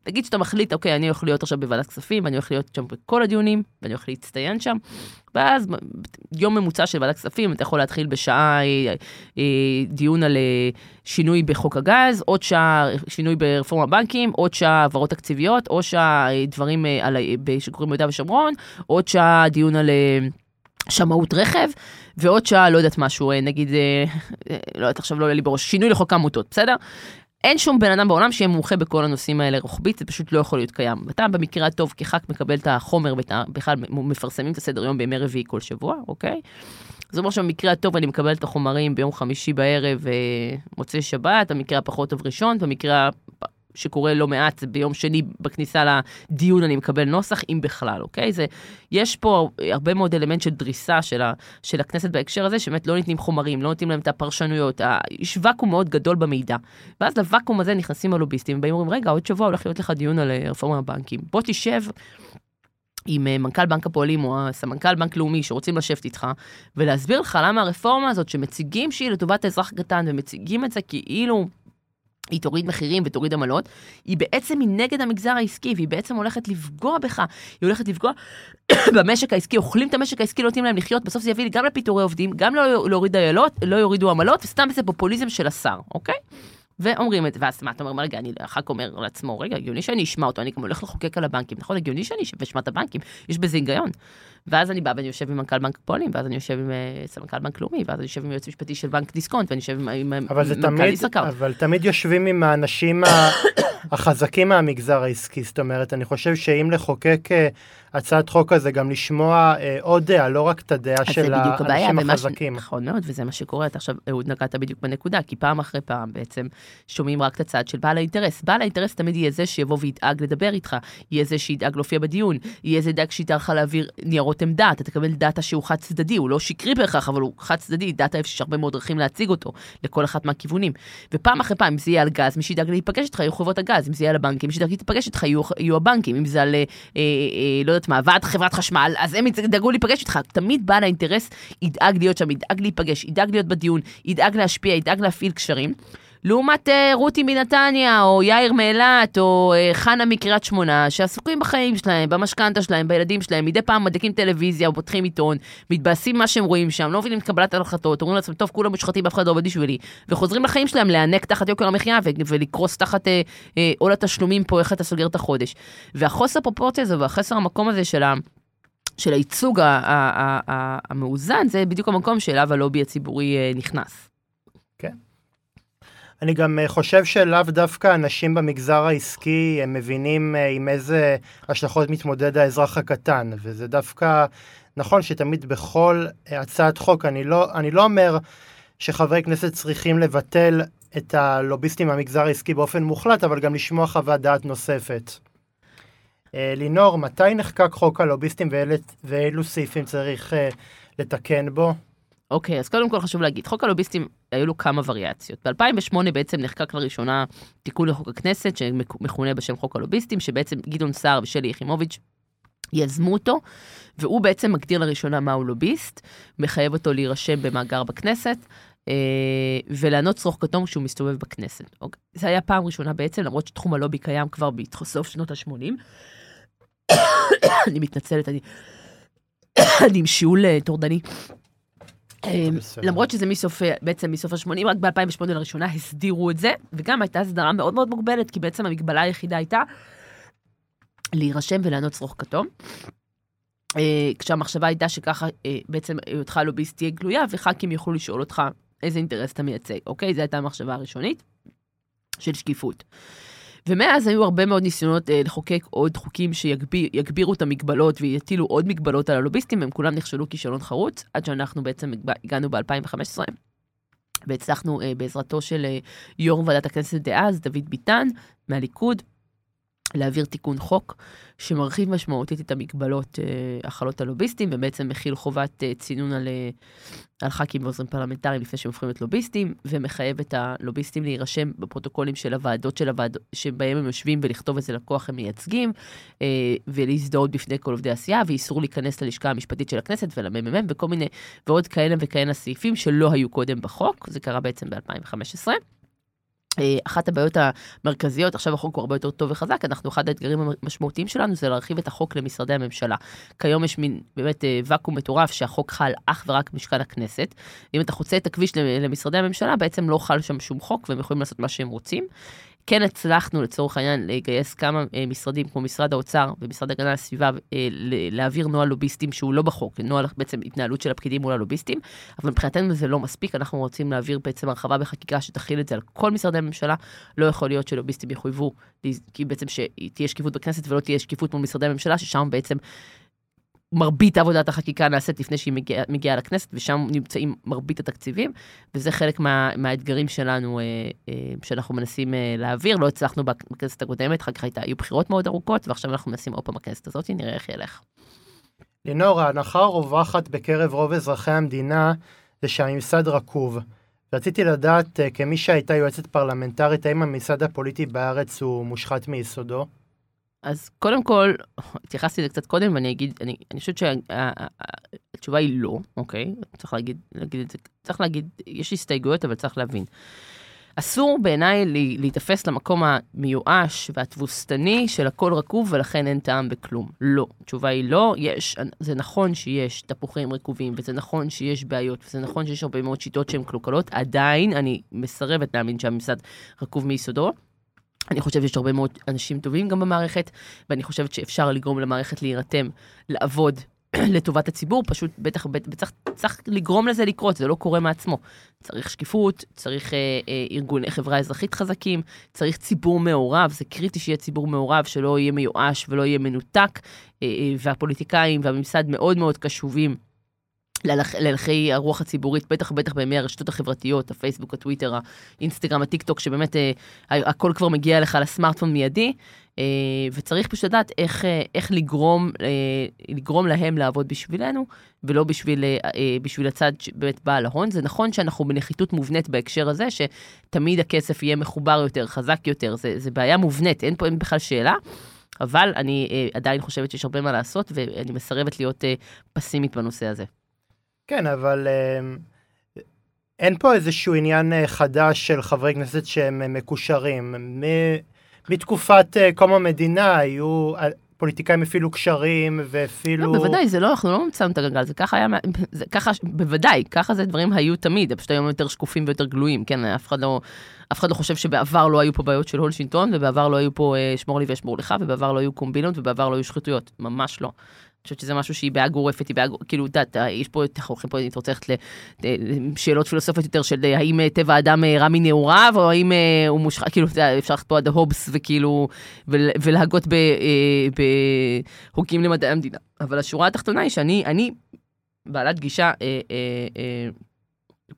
נגיד שאתה מחליט, אוקיי, אני הולך להיות עכשיו בוועדת כספים, ואני הולך להיות שם בכל הדיונים, ואני הולך להצטיין שם, ואז יום ממוצע של ועדת כספים, אתה יכול להתחיל בשעה אה, אה, דיון על אה, שינוי בחוק הגז, עוד שעה שינוי ברפורמה בנקים, עוד שעה העברות תקציביות, עוד שעה דברים על, שקורים ביהודה ושומרון, עוד שעה דיון על... שמאות רכב, ועוד שעה, לא יודעת משהו, נגיד, לא יודעת, עכשיו לא עולה לי בראש, שינוי לחוק העמותות, בסדר? אין שום בן אדם בעולם שיהיה מומחה בכל הנושאים האלה רוחבית, זה פשוט לא יכול להיות קיים. ואתה במקרה הטוב כח"כ מקבל את החומר ובכלל מפרסמים את הסדר יום בימי רביעי כל שבוע, אוקיי? זאת אומרת שבמקרה הטוב אני מקבל את החומרים ביום חמישי בערב, ומוצאי שבת, במקרה הפחות טוב ראשון, במקרה שקורה לא מעט, ביום שני בכניסה לדיון אני מקבל נוסח, אם בכלל, אוקיי? זה, יש פה הרבה מאוד אלמנט של דריסה של, ה, של הכנסת בהקשר הזה, שבאמת לא נותנים חומרים, לא נותנים להם את הפרשנויות, יש ואקום מאוד גדול במידע. ואז לוואקום הזה נכנסים הלוביסטים, ובאים ואומרים, רגע, עוד שבוע הולך להיות לך דיון על אה, רפורמה בבנקים. בוא תשב. עם אה, מנכ"ל בנק הפועלים או הסמנכ"ל בנק לאומי שרוצים לשבת איתך ולהסביר לך למה הרפורמה הזאת שמציגים שהיא לטובת האזרח הקטן ומציגים את זה כאילו היא תוריד מחירים ותוריד עמלות, היא בעצם היא נגד המגזר העסקי, והיא בעצם הולכת לפגוע בך, היא הולכת לפגוע במשק העסקי, אוכלים את המשק העסקי, לא נותנים להם לחיות, בסוף זה יביא לי גם לפיטורי עובדים, גם לא להוריד עיילות, לא יורידו עמלות, וסתם זה פופוליזם של השר, אוקיי? ואומרים את זה, ואז מה אתה אומר, רגע, אני אחר כך אומר לעצמו, רגע, הגיוני שאני אשמע אותו, אני גם הולך לחוקק על הבנקים, נכון? הגיוני שאני אשב ואשמע את הבנקים, יש בזה היגיון. ואז אני בא ואני יושב עם מנכ"ל בנק פועלים, ואז אני יושב עם אה, סמנכ"ל בנק לאומי, ואז אני יושב עם יועץ משפטי של בנק דיסקונט, ואני יושב עם מנכ"ל ישראכרט. אבל תמיד יושבים עם האנשים החזקים מהמגזר העסקי, זאת אומרת, אני חושב שאם לחוקק אה, הצעת חוק הזה, גם לשמוע אה, עוד דעה, לא רק את הדעה של האנשים החזקים. נכון מאוד, וזה מה שקורה. אתה עכשיו, אהוד, נגעת בדיוק בנקודה, כי פעם אחרי פעם בעצם שומעים רק את הצד של בעל האינטרס. בעל האינטרס תמיד יהיה זה שיבוא וידאג לדבר איתך, יהיה זה שידאג להופיע בדיון, יהיה זה דאג שידאג לך להעביר ניירות עמדה, אתה תקבל דאטה שהוא חד צדדי, הוא לא שקרי בהכרח, אבל הוא חד צדדי, דאטה שיש הרבה מאוד דרכים להציג אותו, לכל אחת מהכיוונים. ופעם אחרי פעם, אם זה יהיה על גז, מי שידאג להיפגש איתך יהיו חברות הגז, אם זה יהיה על הבנקים, מי שידאג להיפגש איתך יהיו, יהיו הבנקים, אם זה על, אה, אה, אה, לא יודעת מה, ועד חברת חשמל, אז הם ידאגו להיפגש איתך. תמיד בעל האינטרס ידאג להיות שם, ידאג להיפגש, ידאג להיות בדיון, ידאג להשפיע, ידאג להפעיל קשרים. לעומת uh, רותי מנתניה, או יאיר מאילת, או uh, חנה מקריית שמונה, שעסוקים בחיים שלהם, במשכנתה שלהם, בילדים שלהם, מדי פעם מדליקים טלוויזיה או פותחים עיתון, מתבאסים מה שהם רואים שם, לא מבינים את קבלת ההחלטות, אומרים לעצמם, טוב, כולם מושחתים, אף אחד לא עובד בשבילי, וחוזרים לחיים שלהם להיאנק תחת יוקר המחיה ולקרוס תחת uh, uh, עול התשלומים פה, איך אתה סוגר את החודש. והחוסר פרופורציה הזה והחסר המקום הזה של ה... של הייצוג המאוזן, זה בדיוק המקום שאליו הלובי הציבורי נכנס. אני גם אה, חושב שלאו דווקא אנשים במגזר העסקי הם מבינים אה, עם איזה השלכות מתמודד האזרח הקטן, וזה דווקא נכון שתמיד בכל אה, הצעת חוק, אני לא, אני לא אומר שחברי כנסת צריכים לבטל את הלוביסטים מהמגזר העסקי באופן מוחלט, אבל גם לשמוע חוות דעת נוספת. לינור, מתי נחקק חוק הלוביסטים ואילו סעיפים צריך לתקן בו? אוקיי, אז קודם כל חשוב להגיד, חוק הלוביסטים, היו לו כמה וריאציות. ב-2008 בעצם נחקק לראשונה תיקון לחוק הכנסת, שמכונה בשם חוק הלוביסטים, שבעצם גדעון סער ושלי יחימוביץ' יזמו אותו, והוא בעצם מגדיר לראשונה מהו לוביסט, מחייב אותו להירשם במאגר בכנסת, אה, ולענות צרוך כתום כשהוא מסתובב בכנסת. אוקיי? זה היה פעם ראשונה בעצם, למרות שתחום הלובי קיים כבר בסוף שנות ה-80. אני מתנצלת, אני, אני עם שיעול טורדני. אה, למרות שזה מסוף, בעצם מסוף ה-80, רק ב-2008 לראשונה הסדירו את זה, וגם הייתה הסדרה מאוד מאוד מוגבלת, כי בעצם המגבלה היחידה הייתה להירשם ולענות צרוך כתום. כשהמחשבה הייתה שככה בעצם היותך לוביסט תהיה גלויה, וח"כים יוכלו לשאול אותך איזה אינטרס אתה מייצג, אוקיי? זו הייתה המחשבה הראשונית של שקיפות. ומאז היו הרבה מאוד ניסיונות אה, לחוקק עוד חוקים שיגבירו שיגביר, את המגבלות ויטילו עוד מגבלות על הלוביסטים, הם כולם נכשלו כישלון חרוץ, עד שאנחנו בעצם הגענו ב-2015, והצלחנו אה, בעזרתו של אה, יו"ר ועדת הכנסת דאז, דוד ביטן, מהליכוד, להעביר תיקון חוק שמרחיב משמעותית את המגבלות אה, החלות על לוביסטים, ובעצם מכיל חובת אה, צינון על, אה, על ח"כים ועוזרים פרלמנטריים לפני שהם הופכים להיות לוביסטים, ומחייב את הלוביסטים להירשם בפרוטוקולים של הוועדות של הוועדות שבהם הם יושבים ולכתוב איזה לקוח הם מייצגים, ולהזדהות בפני כל עובדי הסיעה, ואיסור להיכנס ללשכה המשפטית של הכנסת ולממ"מ, וכל מיני, ועוד כאלה וכאלה סעיפים שלא היו קודם בחוק, זה קרה בעצם ב-2015. אה, אחת הבעיות המרכזיות, עכשיו החוק הוא הרבה יותר טוב וחזק, אנחנו, אחד האתגרים המשמעותיים שלנו זה להרחיב את החוק למשרדי הממשלה. כיום יש מין באמת אה, ואקום מטורף שהחוק חל אך ורק במשכן הכנסת. אם אתה חוצה את הכביש למשרדי הממשלה, בעצם לא חל שם שום חוק והם יכולים לעשות מה שהם רוצים. כן הצלחנו לצורך העניין לגייס כמה אה, משרדים כמו משרד האוצר ומשרד הגנה הסביבה אה, להעביר נוהל לוביסטים שהוא לא בחוק, נוהל בעצם התנהלות של הפקידים מול הלוביסטים, אבל מבחינתנו זה לא מספיק, אנחנו רוצים להעביר בעצם הרחבה בחקיקה שתכיל את זה על כל משרדי הממשלה, לא יכול להיות שלוביסטים יחויבו, כי בעצם שתהיה שקיפות בכנסת ולא תהיה שקיפות מול משרדי הממשלה, ששם בעצם מרבית עבודת החקיקה נעשית לפני שהיא מגיעה, מגיעה לכנסת, ושם נמצאים מרבית התקציבים, וזה חלק מה, מהאתגרים שלנו, אה, אה, שאנחנו מנסים אה, להעביר. לא הצלחנו בכנסת הקודמת, אחר כך היו בחירות מאוד ארוכות, ועכשיו אנחנו מנסים עוד פעם בכנסת הזאת, נראה איך ילך. לינור, ההנחה הרווחת בקרב רוב אזרחי המדינה זה שהממסד רקוב. רציתי לדעת, אה, כמי שהייתה יועצת פרלמנטרית, האם הממסד הפוליטי בארץ הוא מושחת מיסודו? אז קודם כל, התייחסתי לזה קצת קודם, ואני אגיד, אני, אני חושבת שהתשובה היא לא, אוקיי? צריך להגיד, להגיד את זה, צריך להגיד, יש הסתייגויות, אבל צריך להבין. אסור בעיניי להיתפס למקום המיואש והתבוסתני של הכל רקוב ולכן אין טעם בכלום. לא. התשובה היא לא, יש, זה נכון שיש תפוחים רקובים, וזה נכון שיש בעיות, וזה נכון שיש הרבה מאוד שיטות שהן קלוקלות, עדיין אני מסרבת להאמין שהממסד רקוב מיסודו. אני חושבת שיש הרבה מאוד אנשים טובים גם במערכת, ואני חושבת שאפשר לגרום למערכת להירתם, לעבוד לטובת הציבור, פשוט בטח, בטח צריך, צריך לגרום לזה לקרות, זה לא קורה מעצמו. צריך שקיפות, צריך אה, אה, ארגוני חברה אזרחית חזקים, צריך ציבור מעורב, זה קריטי שיהיה ציבור מעורב, שלא יהיה מיואש ולא יהיה מנותק, אה, אה, והפוליטיקאים והממסד מאוד מאוד קשובים להלכי הרוח הציבורית, בטח בטח בימי הרשתות החברתיות, הפייסבוק, הטוויטר, האינסטגרם, הטיק טוק, שבאמת אה, הכל כבר מגיע לך לסמארטפון מיידי, אה, וצריך פשוט לדעת איך, אה, איך לגרום, אה, לגרום להם לעבוד בשבילנו, ולא בשביל, אה, אה, בשביל הצד שבאמת בעל ההון. זה נכון שאנחנו בנחיתות מובנית בהקשר הזה, שתמיד הכסף יהיה מחובר יותר, חזק יותר, זה, זה בעיה מובנית, אין פה אין בכלל שאלה. אבל אני אה, עדיין חושבת שיש הרבה מה לעשות, ואני מסרבת להיות אה, פסימית בנושא הזה. כן, אבל אמ, אין פה איזשהו עניין אה, חדש של חברי כנסת שהם אה, מקושרים. מתקופת אה, קום המדינה היו פוליטיקאים אפילו קשרים ואפילו... לא, בוודאי, זה לא, אנחנו לא ממצאים את הגלגל, זה ככה היה, זה ככה, בוודאי, ככה זה דברים היו תמיד, פשוט היום יותר שקופים ויותר גלויים, כן, אף אחד לא, אף אחד לא חושב שבעבר לא היו פה בעיות של הון ובעבר לא היו פה שמור לי ואשמור לך, ובעבר לא היו קומבינות, ובעבר לא היו שחיתויות, ממש לא. חושבת שזה משהו שהיא בעיה גורפת, היא בעיה, כאילו, את יודעת, יש פה, אנחנו הולכים פה, אני רוצה ללכת לשאלות פילוסופיות יותר של האם אה, טבע האדם אה, רע מנעוריו, או האם אה, הוא מושחת, כאילו, אפשר ללכת פה עד ההובס, וכאילו, ולהגות בחוקים למדעי המדינה. אבל השורה התחתונה היא שאני, אני בעלת גישה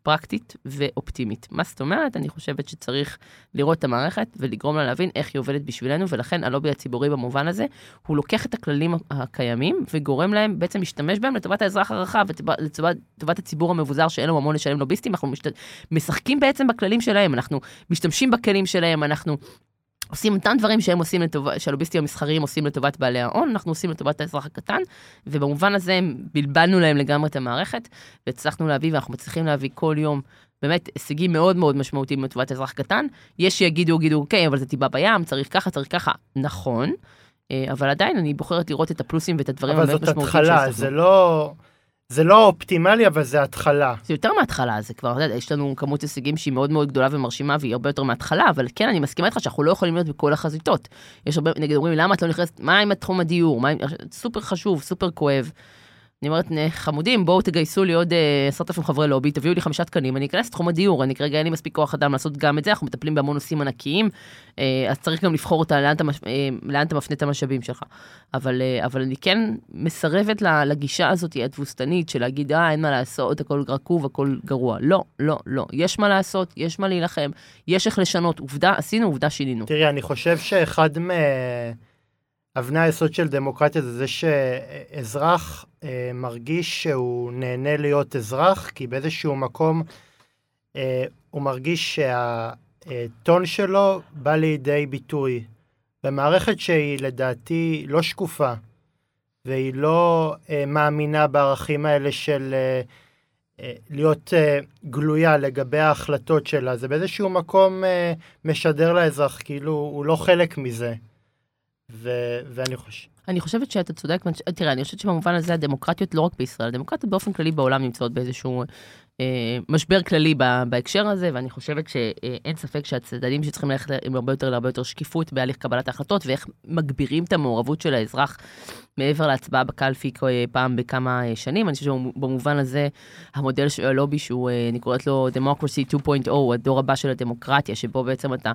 פרקטית ואופטימית. מה זאת אומרת? אני חושבת שצריך לראות את המערכת ולגרום לה להבין איך היא עובדת בשבילנו, ולכן הלובי הציבורי במובן הזה, הוא לוקח את הכללים הקיימים וגורם להם, בעצם להשתמש בהם לטובת האזרח הרחב ולטובת הציבור המבוזר שאין לו ממון לשלם לוביסטים, אנחנו משת... משחקים בעצם בכללים שלהם, אנחנו משתמשים בכלים שלהם, אנחנו עושים אותם דברים שהם עושים לטובת, שהלוביסטים המסחריים עושים לטובת בעלי ההון, אנחנו עושים לטובת האזרח הקטן, ובמובן הזה בלבלנו להם לגמרי את המערכת, והצלחנו להביא, ואנחנו מצליחים להביא כל יום באמת הישגים מאוד מאוד משמעותיים לטובת האזרח הקטן. יש שיגידו, יגידו, אוקיי, אבל זה טיפה בים, צריך ככה, צריך ככה. נכון, אה, אבל עדיין אני בוחרת לראות את הפלוסים ואת הדברים הבאמת משמעותיים. אבל זאת התחלה, זה לא... זה לא אופטימלי, אבל זה התחלה. זה יותר מההתחלה, זה כבר, אתה יודע, יש לנו כמות הישגים שהיא מאוד מאוד גדולה ומרשימה, והיא הרבה יותר מההתחלה, אבל כן, אני מסכימה איתך שאנחנו לא יכולים להיות בכל החזיתות. יש הרבה, נגיד, אומרים, למה את לא נכנסת, מה עם תחום הדיור? מה עם... סופר חשוב, סופר כואב. אני אומרת, חמודים, בואו תגייסו לי עוד אה, עשרת אלפים חברי לובי, תביאו לי חמישה תקנים, אני אכנס לתחום הדיור, אני כרגע אין לי מספיק כוח אדם לעשות גם את זה, אנחנו מטפלים בהמון נושאים ענקיים, אה, אז צריך גם לבחור אותה, לאן אתה, אה, לאן אתה מפנה את המשאבים שלך. אבל, אבל אני כן מסרבת לגישה הזאת התבוסתנית של להגיד, אה, אין מה לעשות, הכל רקוב, הכל גרוע. לא, לא, לא. יש מה לעשות, יש מה להילחם, יש איך לשנות. עובדה, עשינו, עובדה שינינו. תראי, אני חושב שאחד מ... אבני היסוד של דמוקרטיה זה זה שאזרח אה, מרגיש שהוא נהנה להיות אזרח, כי באיזשהו מקום אה, הוא מרגיש שהטון שלו בא לידי ביטוי. במערכת שהיא לדעתי לא שקופה, והיא לא אה, מאמינה בערכים האלה של אה, אה, להיות אה, גלויה לגבי ההחלטות שלה, זה באיזשהו מקום אה, משדר לאזרח, כאילו הוא לא חלק מזה. ו- ואני חושב... אני חושבת שאתה צודק, תראה, אני חושבת שבמובן הזה הדמוקרטיות, לא רק בישראל, הדמוקרטיות באופן כללי בעולם נמצאות באיזשהו אה, משבר כללי בהקשר הזה, ואני חושבת שאין ספק שהצדדים שצריכים ללכת עם הרבה יותר להרבה יותר שקיפות בהליך קבלת ההחלטות, ואיך מגבירים את המעורבות של האזרח מעבר להצבעה בקלפי פעם בכמה אה, שנים. אני חושבת שבמובן הזה, המודל של הלובי, שהוא, אה, אני קוראת לו Democracy 2.0, הדור הבא של הדמוקרטיה, שבו בעצם אתה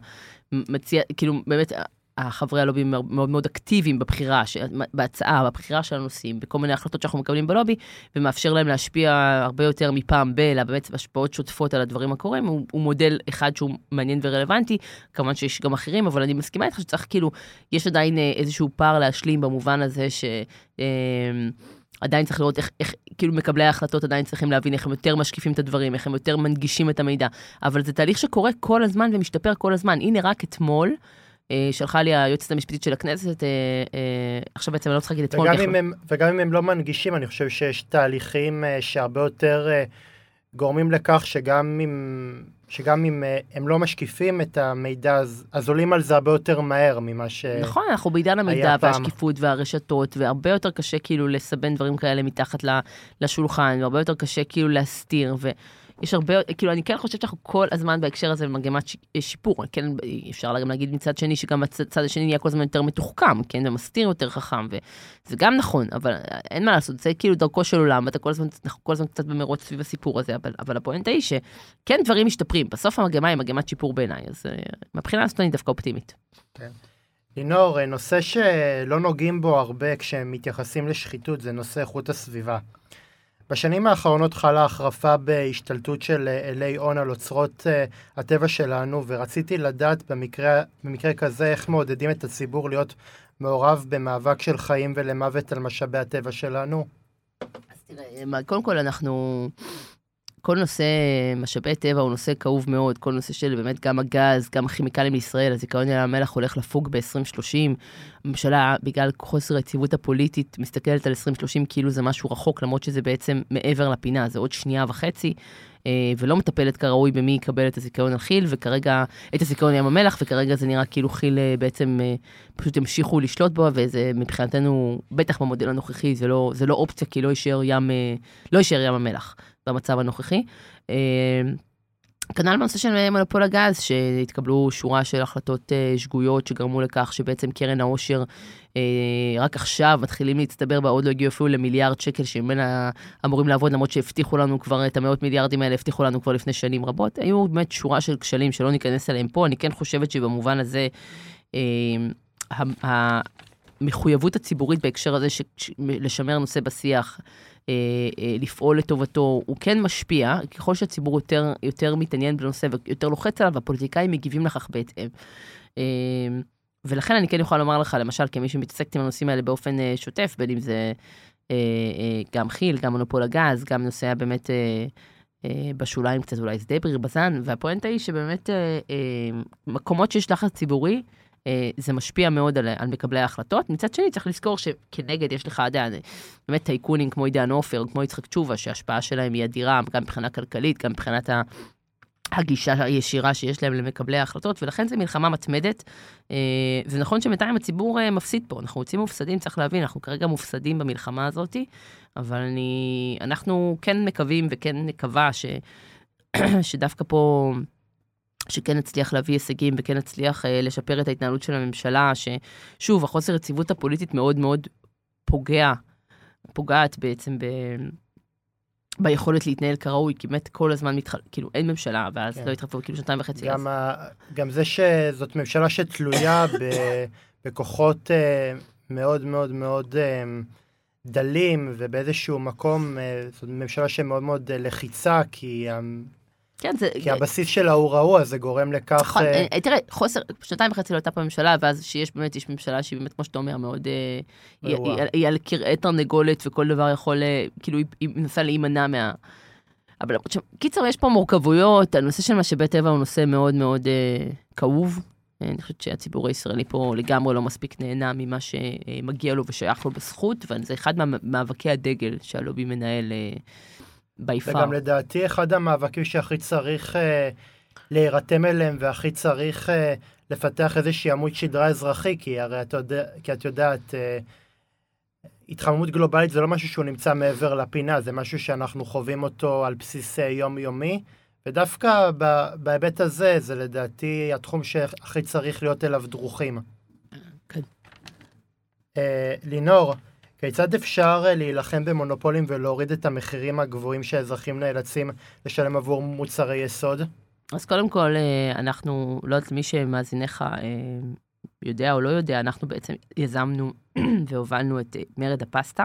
מציע, כאילו, באמת, החברי הלובי מאוד מאוד אקטיביים בבחירה, בהצעה, בבחירה של הנושאים, בכל מיני החלטות שאנחנו מקבלים בלובי, ומאפשר להם להשפיע הרבה יותר מפעם ב, אלא באמת השפעות שוטפות על הדברים הקורים, הוא, הוא מודל אחד שהוא מעניין ורלוונטי, כמובן שיש גם אחרים, אבל אני מסכימה איתך שצריך כאילו, יש עדיין אה, איזשהו פער להשלים במובן הזה ש... אה, עדיין צריך לראות איך, איך, כאילו מקבלי ההחלטות עדיין צריכים להבין איך הם יותר משקיפים את הדברים, איך הם יותר מנגישים את המידע. אבל זה תהליך שקורה כל הזמן ומשתפר כל הזמן. הנה, רק אתמול, שלחה לי היועצת המשפטית של הכנסת, אה, אה, עכשיו בעצם אני לא צריכה להגיד אתמול. וגם, אם הם, לא מנגישים, אני חושב שיש תהליכים שהרבה יותר גורמים לכך שגם אם, שגם אם הם לא משקיפים את המידע, אז, אז עולים על זה הרבה יותר מהר ממה ש... נכון, אנחנו בעידן המידע והשקיפות והרשתות, והרבה יותר קשה כאילו לסבן דברים כאלה מתחת לשולחן, והרבה יותר קשה כאילו להסתיר. ו... יש הרבה, כאילו, אני כן חושבת שאנחנו כל הזמן בהקשר הזה במגמת שיפור. כן, אפשר גם להגיד מצד שני, שגם הצד השני נהיה כל הזמן יותר מתוחכם, כן, ומסתיר יותר חכם, וזה גם נכון, אבל אין מה לעשות, זה כאילו דרכו של עולם, ואתה כל הזמן, אנחנו כל הזמן קצת במרוץ סביב הסיפור הזה, אבל, אבל הפואנטה היא שכן, דברים משתפרים. בסוף המגמה היא מגמת שיפור בעיניי, אז uh, מבחינה הזאת אני דווקא אופטימית. כן. לינור, אה, נושא שלא נוגעים בו הרבה כשמתייחסים לשחיתות זה נושא איכות הסביבה. בשנים האחרונות חלה החרפה בהשתלטות של אלי הון על אוצרות uh, הטבע שלנו, ורציתי לדעת במקרה, במקרה כזה איך מעודדים את הציבור להיות מעורב במאבק של חיים ולמוות על משאבי הטבע שלנו. אז תראה, קודם כל אנחנו... כל נושא משאבי טבע הוא נושא כאוב מאוד, כל נושא של באמת גם הגז, גם הכימיקלים לישראל, הזיכיון ים המלח הולך לפוג ב-2030. הממשלה, בגלל חוסר היציבות הפוליטית, מסתכלת על 2030 כאילו זה משהו רחוק, למרות שזה בעצם מעבר לפינה, זה עוד שנייה וחצי. אה, ולא מטפלת כראוי במי יקבל את הזיכיון על כי"ל, וכרגע, את הזיכיון ים המלח, וכרגע זה נראה כאילו כי"ל אה, בעצם אה, פשוט ימשיכו לשלוט בו, וזה מבחינתנו, בטח במודל הנוכחי, זה לא, זה לא אופציה, כי לא יישאר ים, לא יישאר ים המלח. במצב הנוכחי. אה, כנ"ל בנושא של מונופול הגז, שהתקבלו שורה של החלטות uh, שגויות שגרמו לכך שבעצם קרן העושר uh, רק עכשיו מתחילים להצטבר בה, עוד לא הגיעו אפילו למיליארד שקל שממנה אמורים לעבוד, למרות שהבטיחו לנו כבר את המאות מיליארדים האלה, הבטיחו לנו כבר לפני שנים רבות. היו באמת שורה של כשלים שלא ניכנס אליהם פה, אני כן חושבת שבמובן הזה, uh, המחויבות הציבורית בהקשר הזה, ש, ש, לשמר נושא בשיח, אה, אה, לפעול לטובתו, הוא כן משפיע, ככל שהציבור יותר, יותר מתעניין בנושא ויותר לוחץ עליו, הפוליטיקאים מגיבים לכך בהתאם. אה, ולכן אני כן יכולה לומר לך, למשל, כמי שמתעסקת עם הנושאים האלה באופן אה, שוטף, בין אם זה אה, אה, גם כי"ל, גם מונופול הגז, גם נושא באמת אה, אה, בשוליים קצת אולי שדה בריר בז"ן, והפואנטה היא שבאמת אה, אה, מקומות שיש לחץ ציבורי, אה, זה משפיע מאוד על, על מקבלי ההחלטות. מצד שני, צריך לזכור שכנגד יש לך, יודע, באמת טייקונים כמו עידן עופר, כמו יצחק תשובה, שההשפעה שלהם היא אדירה, גם מבחינה כלכלית, גם מבחינת ה... הגישה הישירה שיש להם למקבלי ההחלטות, ולכן זו מלחמה מתמדת. אה, זה נכון שבינתיים הציבור אה, מפסיד פה, אנחנו יוצאים מופסדים, צריך להבין, אנחנו כרגע מופסדים במלחמה הזאת, אבל אני, אנחנו כן מקווים וכן נקווה ש, שדווקא פה, שכן נצליח להביא הישגים וכן נצליח אה, לשפר את ההתנהלות של הממשלה, ששוב, החוסר יציבות הפוליטית מאוד מאוד פוגע, פוגעת בעצם ב... ביכולת להתנהל כראוי, כי באמת כל הזמן מתחל... כאילו אין ממשלה, ואז כן. לא התחלפו כאילו שנתיים וחצי. גם, ה... גם זה שזאת ממשלה שתלויה ב... בכוחות uh, מאוד מאוד מאוד uh, דלים, ובאיזשהו מקום, uh, זאת ממשלה שמאוד מאוד uh, לחיצה, כי כן, זה... כי הבסיס שלה הוא רעוע, זה גורם לכך... נכון, אה, אה, תראה, חוסר, שנתיים וחצי לא הייתה פה ממשלה, ואז שיש באמת, יש ממשלה שהיא באמת, כמו שאתה אומר, מאוד... אה, היא על קרעי תרנגולת, וכל דבר יכול, כאילו, היא מנסה להימנע מה... אבל קיצר, יש פה מורכבויות, הנושא של משאבי טבע הוא נושא מאוד מאוד כאוב. אני חושבת שהציבור הישראלי פה לגמרי לא מספיק נהנה ממה שמגיע לו ושייך לו בזכות, וזה אחד ממאבקי הדגל שהלובי מנהל. ביפר. וגם לדעתי אחד המאבקים שהכי צריך אה, להירתם אליהם והכי צריך אה, לפתח איזושהי עמוד שדרה אזרחי, כי הרי את, יודע, כי את יודעת, אה, התחממות גלובלית זה לא משהו שהוא נמצא מעבר לפינה, זה משהו שאנחנו חווים אותו על בסיס אה, יומיומי, ודווקא בהיבט הזה, זה לדעתי התחום שהכי צריך להיות אליו דרוכים. כן. אה, לינור, כיצד אפשר אה, להילחם במונופולים ולהוריד את המחירים הגבוהים שהאזרחים נאלצים לשלם עבור מוצרי יסוד? אז קודם כל, אה, אנחנו, לא יודעת מי שמאזיניך אה, יודע או לא יודע, אנחנו בעצם יזמנו והובלנו את מרד הפסטה.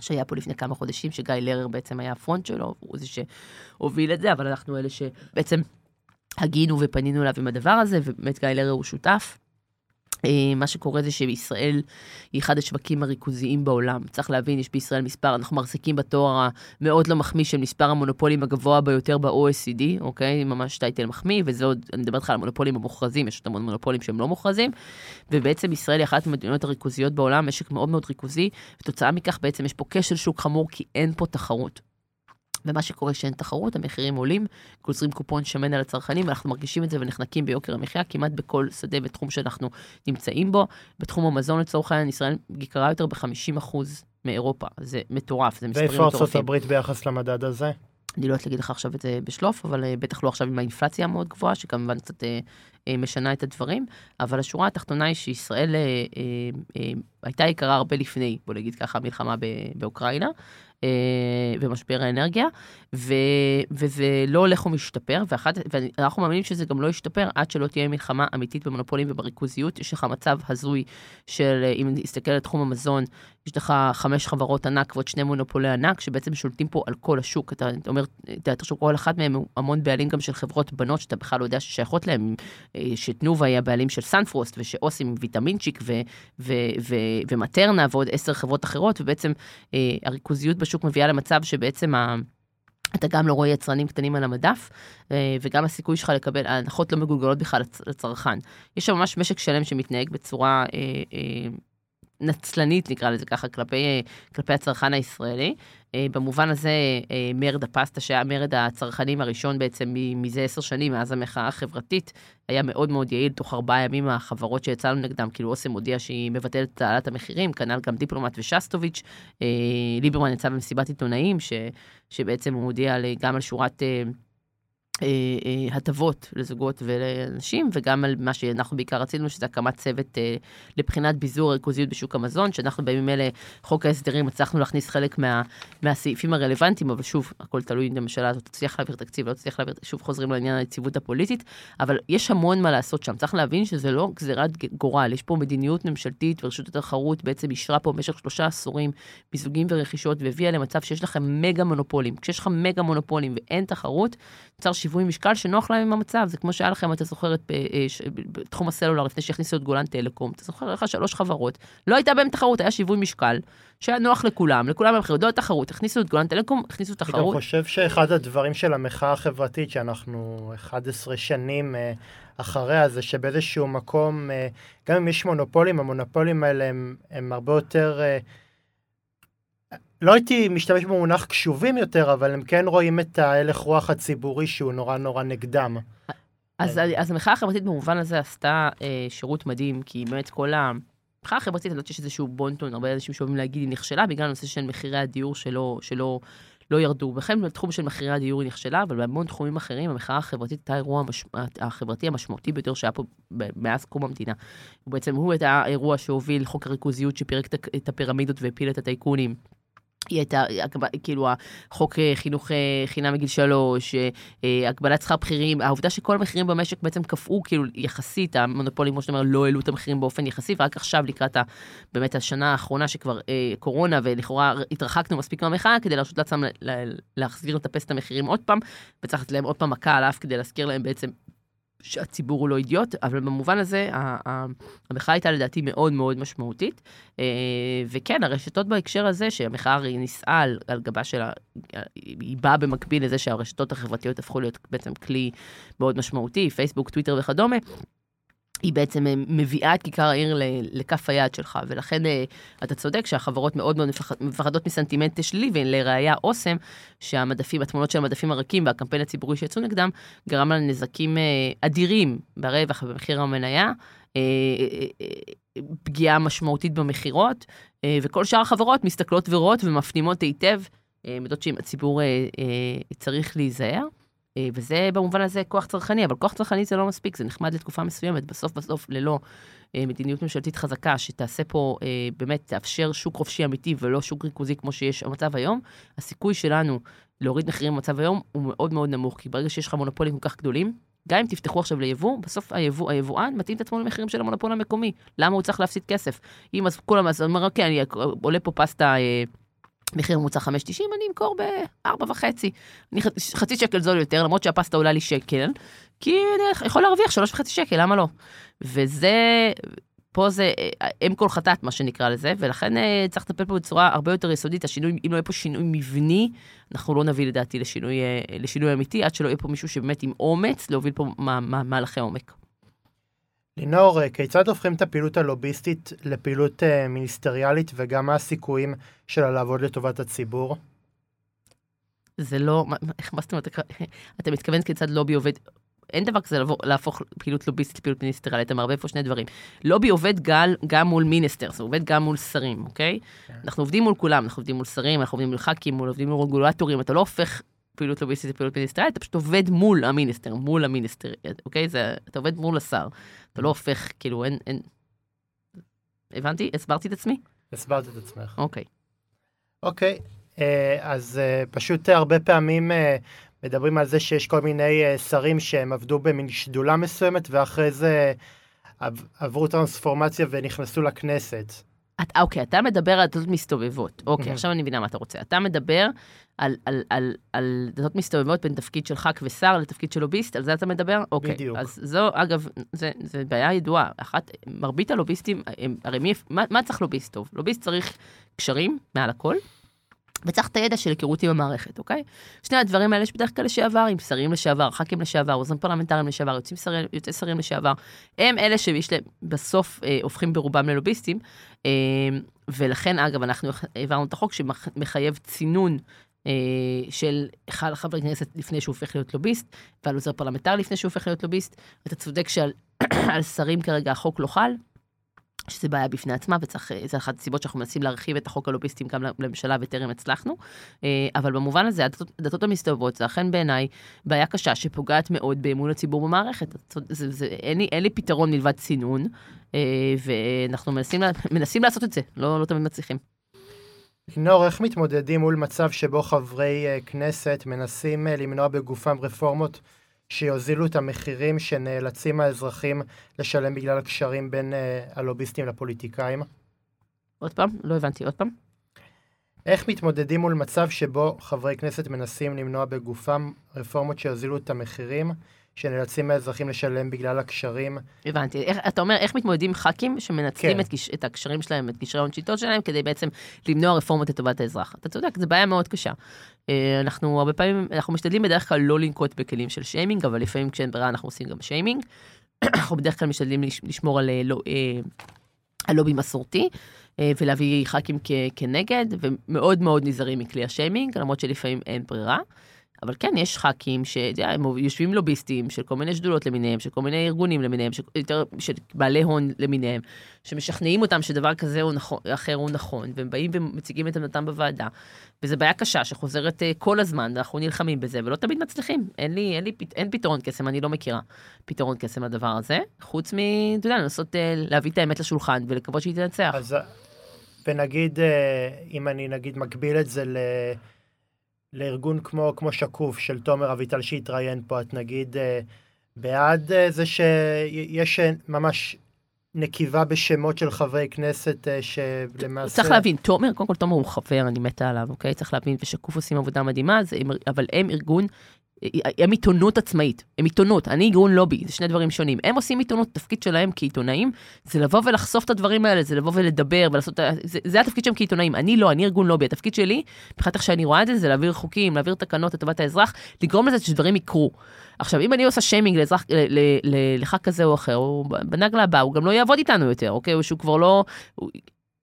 שהיה פה לפני כמה חודשים, שגיא לרר בעצם היה הפרונט שלו, הוא זה שהוביל את זה, אבל אנחנו אלה שבעצם הגינו ופנינו אליו עם הדבר הזה, ובאמת גיא לרר הוא שותף. אה, מה שקורה זה שישראל היא אחד השווקים הריכוזיים בעולם. צריך להבין, יש בישראל מספר, אנחנו מחזיקים בתואר המאוד לא מחמיא של מספר המונופולים הגבוה ביותר ב-OECD, אוקיי? ממש טייטל מחמיא, וזה עוד, אני מדברת לך על המונופולים המוכרזים, יש עוד המון מונופולים שהם לא מוכרזים, ובעצם ישראל היא אחת המדינות הריכוזיות בעולם, משק מאוד מאוד ריכוזי, ותוצאה מכך בעצם יש פה כשל שוק חמור, כי אין פה תחרות. ומה שקורה שאין תחרות, המחירים עולים, גוזרים קופון שמן על הצרכנים, אנחנו מרגישים את זה ונחנקים ביוקר המחיה כמעט בכל שדה ותחום שאנחנו נמצאים בו. בתחום המזון לצורך העניין, ישראל יקרה יותר ב-50% מאירופה, זה מטורף, זה מספרים מטורפים. ואיפה הברית ביחס למדד הזה? אני לא יודעת להגיד לך עכשיו את זה בשלוף, אבל uh, בטח לא עכשיו עם האינפלציה המאוד גבוהה, שכמובן קצת uh, משנה את הדברים, אבל השורה התחתונה היא שישראל uh, uh, uh, הייתה יקרה הרבה לפני, בוא נגיד ככה, המלחמה באוקראינה, אה, ומשבר האנרגיה, ו, וזה לא הולך ומשתפר, ואחת, ואנחנו מאמינים שזה גם לא ישתפר עד שלא תהיה מלחמה אמיתית במונופולים ובריכוזיות. יש לך מצב הזוי של, אה, אם נסתכל על תחום המזון, יש לך חמש חברות ענק ועוד שני מונופולי ענק, שבעצם שולטים פה על כל השוק. אתה אומר, אתה תחשוב, כל אחת מהם הוא המון בעלים גם של חברות בנות, שאתה בכלל לא יודע ששייכות אה, שתנובה היא הבעלים של סנפרוסט, ושאוסים ויטמינצ'יק, ו, ו, ו, ומטרנה, ועוד עשר חברות אחרות, ובעצם הריכוזיות בשוק מביאה למצב שבעצם ה... אתה גם לא רואה יצרנים קטנים על המדף, אה, וגם הסיכוי שלך לקבל, ההנחות לא מגולגלות בכלל לצרכן. יש שם ממש משק שלם שמתנהג בצורה אה, אה, נצלנית, נקרא לזה ככה, כלפי, כלפי הצרכן הישראלי. אה, במובן הזה, אה, מרד הפסטה, שהיה מרד הצרכנים הראשון בעצם מזה עשר שנים, מאז המחאה החברתית, היה מאוד מאוד יעיל. תוך ארבעה ימים החברות שיצאנו נגדם, כאילו אוסם הודיעה שהיא מבטלת את העלאת המחירים, כנ"ל גם דיפלומט ושסטוביץ'. אה, ליברמן יצא במסיבת עיתונאים, ש, שבעצם הוא הודיע גם על שורת... אה, אה, הטבות לזוגות ולנשים, וגם על מה שאנחנו בעיקר רצינו, שזה הקמת צוות אה, לבחינת ביזור הריכוזיות בשוק המזון, שאנחנו בימים אלה, חוק ההסדרים, הצלחנו להכניס חלק מה, מהסעיפים הרלוונטיים, אבל שוב, הכל תלוי אם הממשלה הזאת תצליח להעביר תקציב, לא תצליח להעביר, שוב חוזרים לעניין היציבות הפוליטית, אבל יש המון מה לעשות שם. צריך להבין שזה לא גזירת גורל, יש פה מדיניות ממשלתית, ורשות התחרות בעצם אישרה פה במשך שלושה עשורים מיזוגים ורכישות, והביאה למצב שיש לכם מגה מונופולים. כשיש לך מגה מונופולים ואין תחרות, נוצר שיווי משקל שנוח להם עם המצב. זה כמו שהיה לכם, אתה זוכר, את, אה, בתחום הסלולר, לפני שהכניסו את גולן טלקום, אתה זוכר, לך שלוש חברות, לא הייתה בהם תחרות, היה שיווי משקל, שהיה נוח לכולם, לכולם היה בחירות, לא תחרות, הכניסו את גולן טלקום, הכניסו תחרות. אני גם חושב שאחד הדברים של המחאה החברתית, שאנחנו 11 שנים אה, אחריה, זה שבאיזשהו מקום, אה, גם אם יש מונופולים, המונופולים האלה הם, הם הרבה יותר... לא הייתי משתמש במונח קשובים יותר, אבל הם כן רואים את ההלך רוח הציבורי שהוא נורא נורא נגדם. אז, אז המחאה החברתית במובן הזה עשתה אה, שירות מדהים, כי באמת כל ה... המחאה החברתית, אני יודעת שיש איזשהו בונטון, הרבה אנשים שאוהבים להגיד, היא נכשלה בגלל הנושא של מחירי הדיור שלא, שלא לא ירדו. וכן בתחום של מחירי הדיור היא נכשלה, אבל בהמון תחומים אחרים, המחאה החברתית הייתה האירוע המש... החברתי המשמעותי ביותר שהיה פה מאז קום המדינה. בעצם הוא הייתה האירוע שהוביל חוק הריכוזיות, שפירק את הפירמידות והפיל את הטייקונים. היא הייתה, כאילו, החוק אה, חינוך אה, חינם מגיל שלוש, אה, הגבלת שכר בכירים, העובדה שכל המחירים במשק בעצם קפאו, כאילו, יחסית, המונופולים, כמו שאתה אומר, לא העלו את המחירים באופן יחסי, ורק עכשיו, לקראת ה, באמת השנה האחרונה, שכבר אה, קורונה, ולכאורה התרחקנו מספיק מהמחאה, כדי להרשות לעצמם להחזיר, לטפס את המחירים עוד פעם, וצריך לתת להם עוד פעם מכה על אף כדי להזכיר להם בעצם שהציבור הוא לא אידיוט, אבל במובן הזה המחאה הייתה לדעתי מאוד מאוד משמעותית. אה, וכן, הרשתות בהקשר הזה, שהמחאה הרי נישאה על, על גבה שלה, היא באה במקביל לזה שהרשתות החברתיות הפכו להיות בעצם כלי מאוד משמעותי, פייסבוק, טוויטר וכדומה. היא בעצם אה, מביאה את כיכר העיר לכף היד שלך, ולכן אה, אתה צודק שהחברות מאוד מאוד מפחדות מסנטימנט שלילי, ולראיה אוסם, שהמדפים, התמונות של המדפים הרכים והקמפיין הציבורי שיצאו נגדם, גרם לה נזקים אה, אדירים ברווח ובמחיר המניה, פגיעה משמעותית במכירות, וכל שאר החברות מסתכלות ורואות ומפנימות היטב, יודעות שאם הציבור צריך להיזהר. אה, וזה במובן הזה כוח צרכני, אבל כוח צרכני זה לא מספיק, זה נחמד לתקופה מסוימת, בסוף בסוף ללא אה, מדיניות ממשלתית חזקה, שתעשה פה, אה, באמת תאפשר שוק חופשי אמיתי ולא שוק ריכוזי כמו שיש במצב היום, הסיכוי שלנו להוריד מחירים במצב היום הוא מאוד מאוד נמוך, כי ברגע שיש לך מונופולים כל כך גדולים, גם אם תפתחו עכשיו ליבוא, בסוף היבוא, היבואן מתאים את עצמו למחירים של המונופול המקומי. למה הוא צריך להפסיד כסף? אם אז כולם, אז אומר, אוקיי, אני עולה פה פסטה... אה, מחיר ממוצע 5.90, אני אמכור ב-4.5. אני חצי שקל זול יותר, למרות שהפסטה עולה לי שקל, כי אני יכול להרוויח 3.5 שקל, למה לא? וזה, פה זה אם כל חטאת, מה שנקרא לזה, ולכן אה, צריך לטפל פה בצורה הרבה יותר יסודית. השינוי, אם לא יהיה פה שינוי מבני, אנחנו לא נביא לדעתי לשינוי, אה, לשינוי אמיתי, עד שלא יהיה פה מישהו שבאמת עם אומץ להוביל פה מהלכי עומק. לינור, אה, כיצד הופכים את הפעילות הלוביסטית לפעילות uh, מיניסטריאלית וגם מה הסיכויים שלה לעבוד לטובת הציבור? זה לא, איך מה זאת אומרת, אתה מתכוון כיצד לובי עובד, אין דבר כזה לבוא, להפוך פעילות לוביסטית לפעילות מיניסטריאלית, אתה מערבב פה שני דברים. לובי עובד גל, גם מול מיניסטר, זה עובד גם מול שרים, אוקיי? כן. אנחנו עובדים מול כולם, אנחנו עובדים מול שרים, אנחנו עובדים מול ח"כים, עובדים מול רגולטורים, אתה לא הופך פעילות לוביסטית לפעילות מיניסטריאלית, אתה פשוט עובד מול המיניסטר, מול המיניסטר, אוקיי? זה, אתה עובד מול השר. אתה לא הופך, כאילו, אין... אין... הבנתי? הסברתי את עצמי? הסברת את עצמך. אוקיי. אוקיי, אה, אז אה, פשוט הרבה פעמים אה, מדברים על זה שיש כל מיני שרים שהם עבדו במין שדולה מסוימת, ואחרי זה עברו טרנספורמציה ונכנסו לכנסת. את, אוקיי, אתה מדבר על דתות מסתובבות. אוקיי, עכשיו אני מבינה מה אתה רוצה. אתה מדבר על, על, על, על דתות מסתובבות בין תפקיד של ח"כ ושר לתפקיד של לוביסט, על זה אתה מדבר? אוקיי. בדיוק. אז זו, אגב, זו בעיה ידועה. אחת, מרבית הלוביסטים, הם, הרי מי, מה, מה צריך לוביסט טוב? לוביסט צריך קשרים, מעל הכל. וצריך את הידע של היכרות עם המערכת, אוקיי? שני הדברים האלה יש בדרך כלל לשעבר, עם שרים לשעבר, ח"כים לשעבר, עוזרים פרלמנטריים לשעבר, יוצאים שרים, יוצאי שרים לשעבר. הם אלה שיש להם, בסוף אה, הופכים ברובם ללוביסטים. אה, ולכן, אגב, אנחנו העברנו את החוק שמחייב צינון אה, של אחד חבר כנסת לפני שהוא הופך להיות לוביסט, ועל עוזר פרלמנטר לפני שהוא הופך להיות לוביסט. אתה צודק שעל שרים כרגע החוק לא חל. שזה בעיה בפני עצמה, וצריך, זה אחת הסיבות שאנחנו מנסים להרחיב את החוק הלוביסטים גם לממשלה וטרם הצלחנו. אה, אבל במובן הזה, הדתות, המסתובבות זה אכן בעיניי בעיה קשה שפוגעת מאוד באמון הציבור במערכת. זה, זה, זה, אין, לי, אין לי פתרון מלבד צינון, אה, ואנחנו מנסים, מנסים לעשות את זה, לא, לא תמיד מצליחים. לינור, איך מתמודדים מול מצב שבו חברי אה, כנסת מנסים למנוע בגופם רפורמות שיוזילו את המחירים שנאלצים האזרחים לשלם בגלל הקשרים בין uh, הלוביסטים לפוליטיקאים? עוד פעם? לא הבנתי, עוד פעם. איך מתמודדים מול מצב שבו חברי כנסת מנסים למנוע בגופם רפורמות שיוזילו את המחירים שנאלצים האזרחים לשלם בגלל הקשרים. הבנתי. איך, אתה אומר, איך מתמודדים ח"כים שמנצלים כן. את, את הקשרים שלהם, את קשרי שיטות שלהם, כדי בעצם למנוע רפורמות לטובת האזרח. אתה צודק, זו בעיה מאוד קשה. אה, אנחנו הרבה פעמים, אנחנו משתדלים בדרך כלל לא לנקוט בכלים של שיימינג, אבל לפעמים כשאין ברירה אנחנו עושים גם שיימינג. אנחנו בדרך כלל משתדלים לשמור על, לא, אה, על לובי מסורתי. ולהביא ח"כים כנגד, ומאוד מאוד נזהרים מכלי השיימינג, למרות שלפעמים אין ברירה. אבל כן, יש ח"כים שהם יושבים לוביסטים של כל מיני שדולות למיניהם, של כל מיני ארגונים למיניהם, של, יותר, של בעלי הון למיניהם, שמשכנעים אותם שדבר כזה או נכון, אחר הוא נכון, והם באים ומציגים את עמדתם בוועדה. וזו בעיה קשה שחוזרת uh, כל הזמן, ואנחנו נלחמים בזה, ולא תמיד מצליחים. אין לי, אין לי, אין פתרון קסם, אני לא מכירה פתרון קסם לדבר הזה, חוץ מ, אתה יודע, לנסות uh, להביא את האמת לשולחן ולקוות שהיא תנצח. אז, ונגיד, uh, אם אני נגיד מקביל את זה ל... לארגון כמו, כמו שקוף של תומר אביטל שהתראיין פה, את נגיד אה, בעד אה, זה שיש אה, ממש נקיבה בשמות של חברי כנסת אה, שלמעשה... צריך להבין, תומר, קודם כל תומר הוא חבר, אני מתה עליו, אוקיי? צריך להבין, ושקוף עושים עבודה מדהימה, זה, אבל הם ארגון הם עיתונות עצמאית, הם עיתונות, אני ארגון לובי, זה שני דברים שונים. הם עושים עיתונות, תפקיד שלהם כעיתונאים, זה לבוא ולחשוף את הדברים האלה, זה לבוא ולדבר ולעשות, זה, זה התפקיד שלהם כעיתונאים. אני לא, אני ארגון לובי, התפקיד שלי, מבחינת איך שאני רואה את זה, זה להעביר חוקים, להעביר תקנות לטובת האזרח, לגרום לזה שדברים יקרו. עכשיו, אם אני עושה שיימינג לאזרח, לח"כ כזה או אחר, הוא בנגלה הבא, הוא גם לא יעבוד איתנו יותר, אוקיי? או שהוא כבר לא...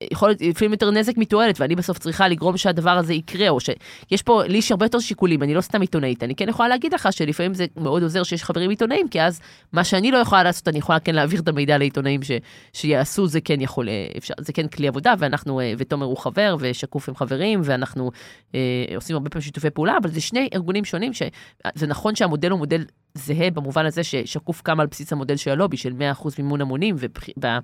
יכול להיות לפעמים יותר נזק מתועלת, ואני בסוף צריכה לגרום שהדבר הזה יקרה, או שיש פה, לי יש הרבה יותר שיקולים, אני לא סתם עיתונאית, אני כן יכולה להגיד לך שלפעמים זה מאוד עוזר שיש חברים עיתונאים, כי אז מה שאני לא יכולה לעשות, אני יכולה כן להעביר את המידע לעיתונאים ש, שיעשו, זה כן יכול, אה, אפשר, זה כן כלי עבודה, ואנחנו, אה, ותומר הוא חבר, ושקוף הם חברים, ואנחנו אה, עושים הרבה פעמים שיתופי פעולה, אבל זה שני ארגונים שונים, שזה נכון שהמודל הוא מודל זהה במובן הזה ששקוף קם על בסיס המודל של הלובי, של 100% מימון המונים, ובח...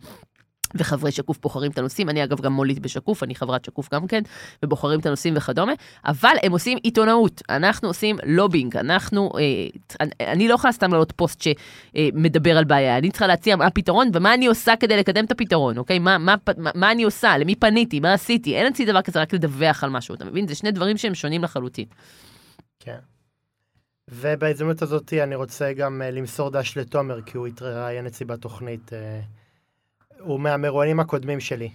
וחברי שקוף בוחרים את הנושאים, אני אגב גם מולית בשקוף, אני חברת שקוף גם כן, ובוחרים את הנושאים וכדומה, אבל הם עושים עיתונאות, אנחנו עושים לובינג, אנחנו, אה, אני לא יכולה סתם לעלות פוסט שמדבר על בעיה, אני צריכה להציע מה הפתרון ומה אני עושה כדי לקדם את הפתרון, אוקיי? מה, מה, מה, מה אני עושה, למי פניתי, מה עשיתי, אין אצלי דבר כזה רק לדווח על משהו, אתה מבין? זה שני דברים שהם שונים לחלוטין. כן. ובהזדמנות הזאת אני רוצה גם אה, למסור דש לתומר, כי הוא התראיין אצלי בתוכנית. אה, הוא מהמרואיינים הקודמים שלי.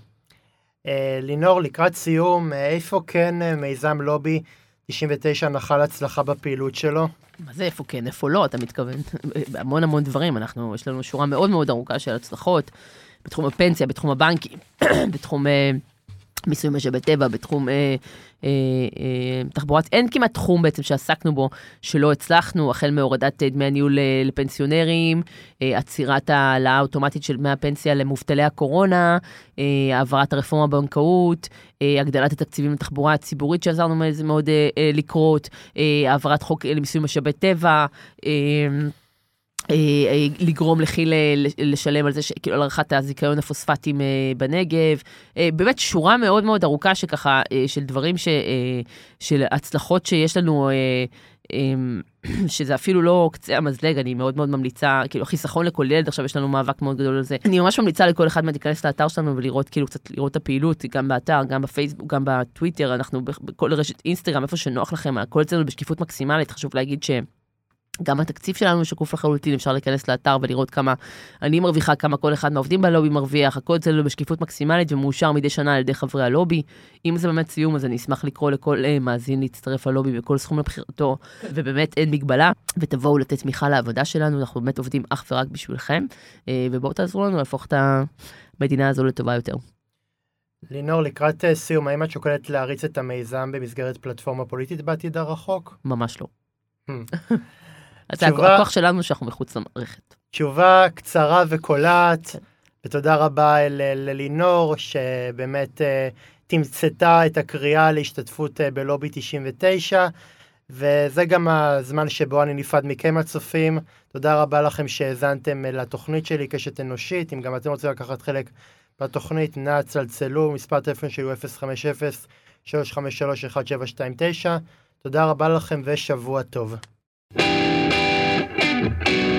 אה, לינור, לקראת סיום, אה, איפה כן אה, מיזם לובי 99 נחל הצלחה בפעילות שלו? מה זה איפה כן, איפה לא, אתה מתכוון? המון המון דברים, אנחנו, יש לנו שורה מאוד מאוד ארוכה של הצלחות בתחום הפנסיה, בתחום הבנקים, בתחום מיסוי משאבי טבע, בתחום אה, אה, אה, תחבורה, אין כמעט תחום בעצם שעסקנו בו שלא הצלחנו, החל מהורדת דמי הניהול אה, לפנסיונרים, אה, עצירת ההעלאה האוטומטית של דמי הפנסיה למובטלי הקורונה, אה, העברת הרפורמה בבנקאות, אה, הגדלת התקציבים לתחבורה הציבורית שעזרנו מאוד אה, אה, לקרות, אה, העברת חוק למיסוי משאבי טבע, אה, אה, אה, לגרום לכי"ל לשלם על זה, כאילו על הארכת הזיכיון הפוספטים אה, בנגב. באמת שורה מאוד מאוד ארוכה שככה, של דברים, ש, של הצלחות שיש לנו, שזה אפילו לא קצה המזלג, אני מאוד מאוד ממליצה, כאילו חיסכון לכל ילד, עכשיו יש לנו מאבק מאוד גדול על זה. אני ממש ממליצה לכל אחד להיכנס לאתר שלנו ולראות כאילו קצת, לראות את הפעילות, גם באתר, גם בפייסבוק, גם בטוויטר, אנחנו בכל רשת אינסטגרם, איפה שנוח לכם, הכל אצלנו בשקיפות מקסימלית, חשוב להגיד ש... גם התקציב שלנו שקוף לחלוטין, אפשר להיכנס לאתר ולראות כמה אני מרוויחה, כמה כל אחד מהעובדים בלובי מרוויח, הכל אצלנו בשקיפות מקסימלית ומאושר מדי שנה על ידי חברי הלובי. אם זה באמת סיום, אז אני אשמח לקרוא לכל אה, מאזין להצטרף ללובי בכל סכום לבחירתו, ובאמת אין מגבלה, ותבואו לתת תמיכה לעבודה שלנו, אנחנו באמת עובדים אך ורק בשבילכם, אה, ובואו תעזרו לנו להפוך את המדינה הזו לטובה יותר. לינור, לקראת אה, סיום, האם את שוקלת להריץ את המיזם במסגרת פלטפורמה פוליטית בעתיד הרחוק? ממש לא. אז תשובה... הכוח שלנו שאנחנו מחוץ למערכת. תשובה קצרה וקולעת, כן. ותודה רבה ללינור, שבאמת תמצתה את הקריאה להשתתפות בלובי 99. וזה גם הזמן שבו אני נפרד מכם הצופים. תודה רבה לכם שהאזנתם לתוכנית שלי, קשת אנושית. אם גם אתם רוצים לקחת חלק בתוכנית, נא צלצלו, מספר טלפון שלי הוא 050-353-1729. תודה רבה לכם ושבוע טוב. thank you.